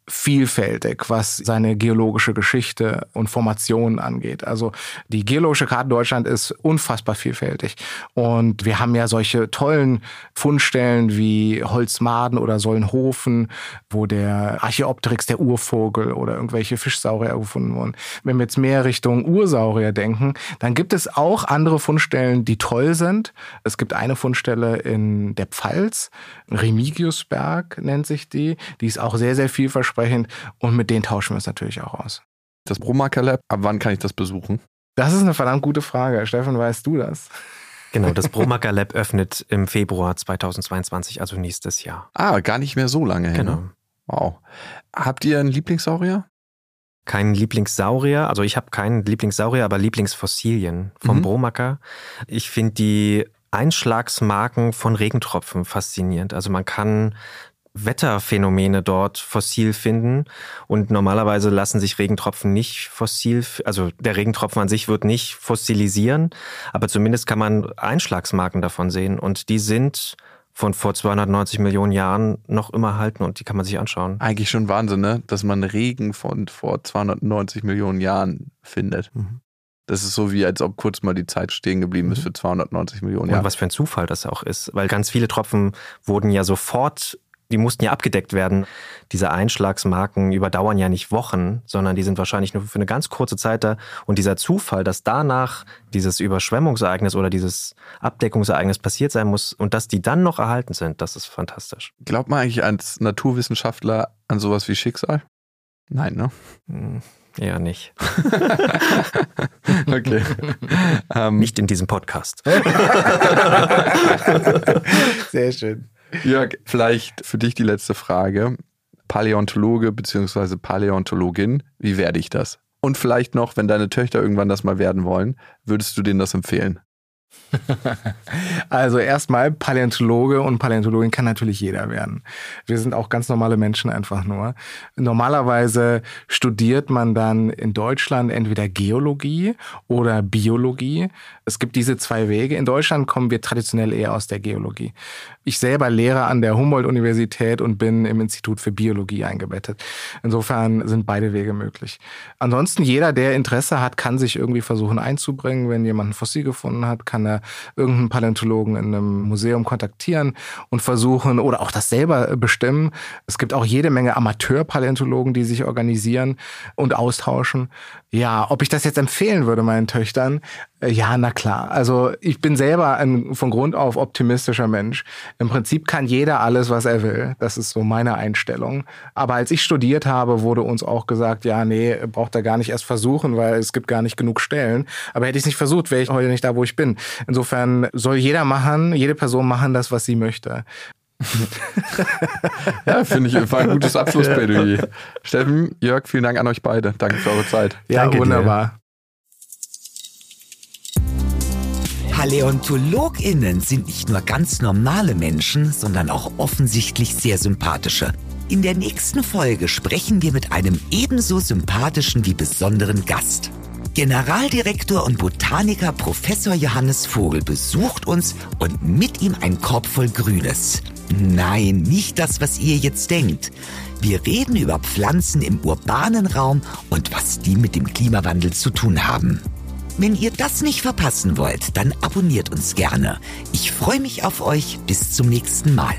vielfältig, was seine geologische Geschichte und Formation angeht. Also die geologische Karte Deutschland ist unfassbar vielfältig. Und wir haben ja solche tollen Fundstellen wie Holzmaden oder Sollenhofen, wo der Archaeopteryx, der Urvogel oder irgendwelche Fischsaurier gefunden wurden. Wenn wir jetzt mehr Richtung Ursaurier denken, dann gibt es auch andere Fundstellen, die toll sind. Es gibt eine Fundstelle in der Pfalz, Remigiusberg nennt sich die. Die ist auch sehr, sehr vielversprechend. Und mit denen tauschen wir es natürlich auch aus. Das Bromaker Lab, ab wann kann ich das besuchen? Das ist eine verdammt gute Frage. Stefan, weißt du das? Genau, [laughs] das Bromaker Lab öffnet im Februar 2022, also nächstes Jahr. Ah, gar nicht mehr so lange hin. Genau. Wow. Habt ihr einen Lieblingssaurier? Kein Lieblingssaurier, also ich habe keinen Lieblingssaurier, aber Lieblingsfossilien vom mhm. Bromacker. Ich finde die Einschlagsmarken von Regentropfen faszinierend. Also man kann Wetterphänomene dort fossil finden. Und normalerweise lassen sich Regentropfen nicht fossil, also der Regentropfen an sich wird nicht fossilisieren, aber zumindest kann man Einschlagsmarken davon sehen. Und die sind von vor 290 Millionen Jahren noch immer halten und die kann man sich anschauen. Eigentlich schon Wahnsinn, ne? dass man Regen von vor 290 Millionen Jahren findet. Mhm. Das ist so wie, als ob kurz mal die Zeit stehen geblieben ist mhm. für 290 Millionen Jahre. Und was für ein Zufall das auch ist, weil ganz viele Tropfen wurden ja sofort die mussten ja abgedeckt werden. Diese Einschlagsmarken überdauern ja nicht Wochen, sondern die sind wahrscheinlich nur für eine ganz kurze Zeit da. Und dieser Zufall, dass danach dieses Überschwemmungsereignis oder dieses Abdeckungsereignis passiert sein muss und dass die dann noch erhalten sind, das ist fantastisch. Glaubt man eigentlich als Naturwissenschaftler an sowas wie Schicksal? Nein, ne? Eher nicht. [laughs] okay. Ähm, nicht in diesem Podcast. [laughs] Sehr schön. Jörg, vielleicht für dich die letzte Frage. Paläontologe bzw. Paläontologin, wie werde ich das? Und vielleicht noch, wenn deine Töchter irgendwann das mal werden wollen, würdest du denen das empfehlen? [laughs] Also erstmal Paläontologe und Paläontologin kann natürlich jeder werden. Wir sind auch ganz normale Menschen einfach nur. Normalerweise studiert man dann in Deutschland entweder Geologie oder Biologie. Es gibt diese zwei Wege. In Deutschland kommen wir traditionell eher aus der Geologie. Ich selber lehre an der Humboldt-Universität und bin im Institut für Biologie eingebettet. Insofern sind beide Wege möglich. Ansonsten jeder, der Interesse hat, kann sich irgendwie versuchen einzubringen. Wenn jemand ein Fossil gefunden hat, kann er irgendeinen Paläontologen in einem Museum kontaktieren und versuchen oder auch das selber bestimmen. Es gibt auch jede Menge Amateurpaläontologen, die sich organisieren und austauschen. Ja, ob ich das jetzt empfehlen würde meinen Töchtern? Äh, ja, na klar. Also ich bin selber ein von Grund auf optimistischer Mensch. Im Prinzip kann jeder alles, was er will. Das ist so meine Einstellung. Aber als ich studiert habe, wurde uns auch gesagt, ja, nee, braucht er gar nicht erst versuchen, weil es gibt gar nicht genug Stellen. Aber hätte ich es nicht versucht, wäre ich heute nicht da, wo ich bin. Insofern soll jeder machen, jede Person machen das, was sie möchte. [laughs] ja, finde ich, war ein gutes Abschlussplädoyer. [laughs] Steffen, Jörg, vielen Dank an euch beide. Danke für eure Zeit. Ja, Danke wunderbar. PaläontologInnen sind nicht nur ganz normale Menschen, sondern auch offensichtlich sehr sympathische. In der nächsten Folge sprechen wir mit einem ebenso sympathischen wie besonderen Gast. Generaldirektor und Botaniker Professor Johannes Vogel besucht uns und mit ihm ein Korb voll Grünes. Nein, nicht das, was ihr jetzt denkt. Wir reden über Pflanzen im urbanen Raum und was die mit dem Klimawandel zu tun haben. Wenn ihr das nicht verpassen wollt, dann abonniert uns gerne. Ich freue mich auf euch. Bis zum nächsten Mal.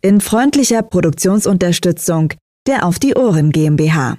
In freundlicher Produktionsunterstützung der Auf die Ohren GmbH.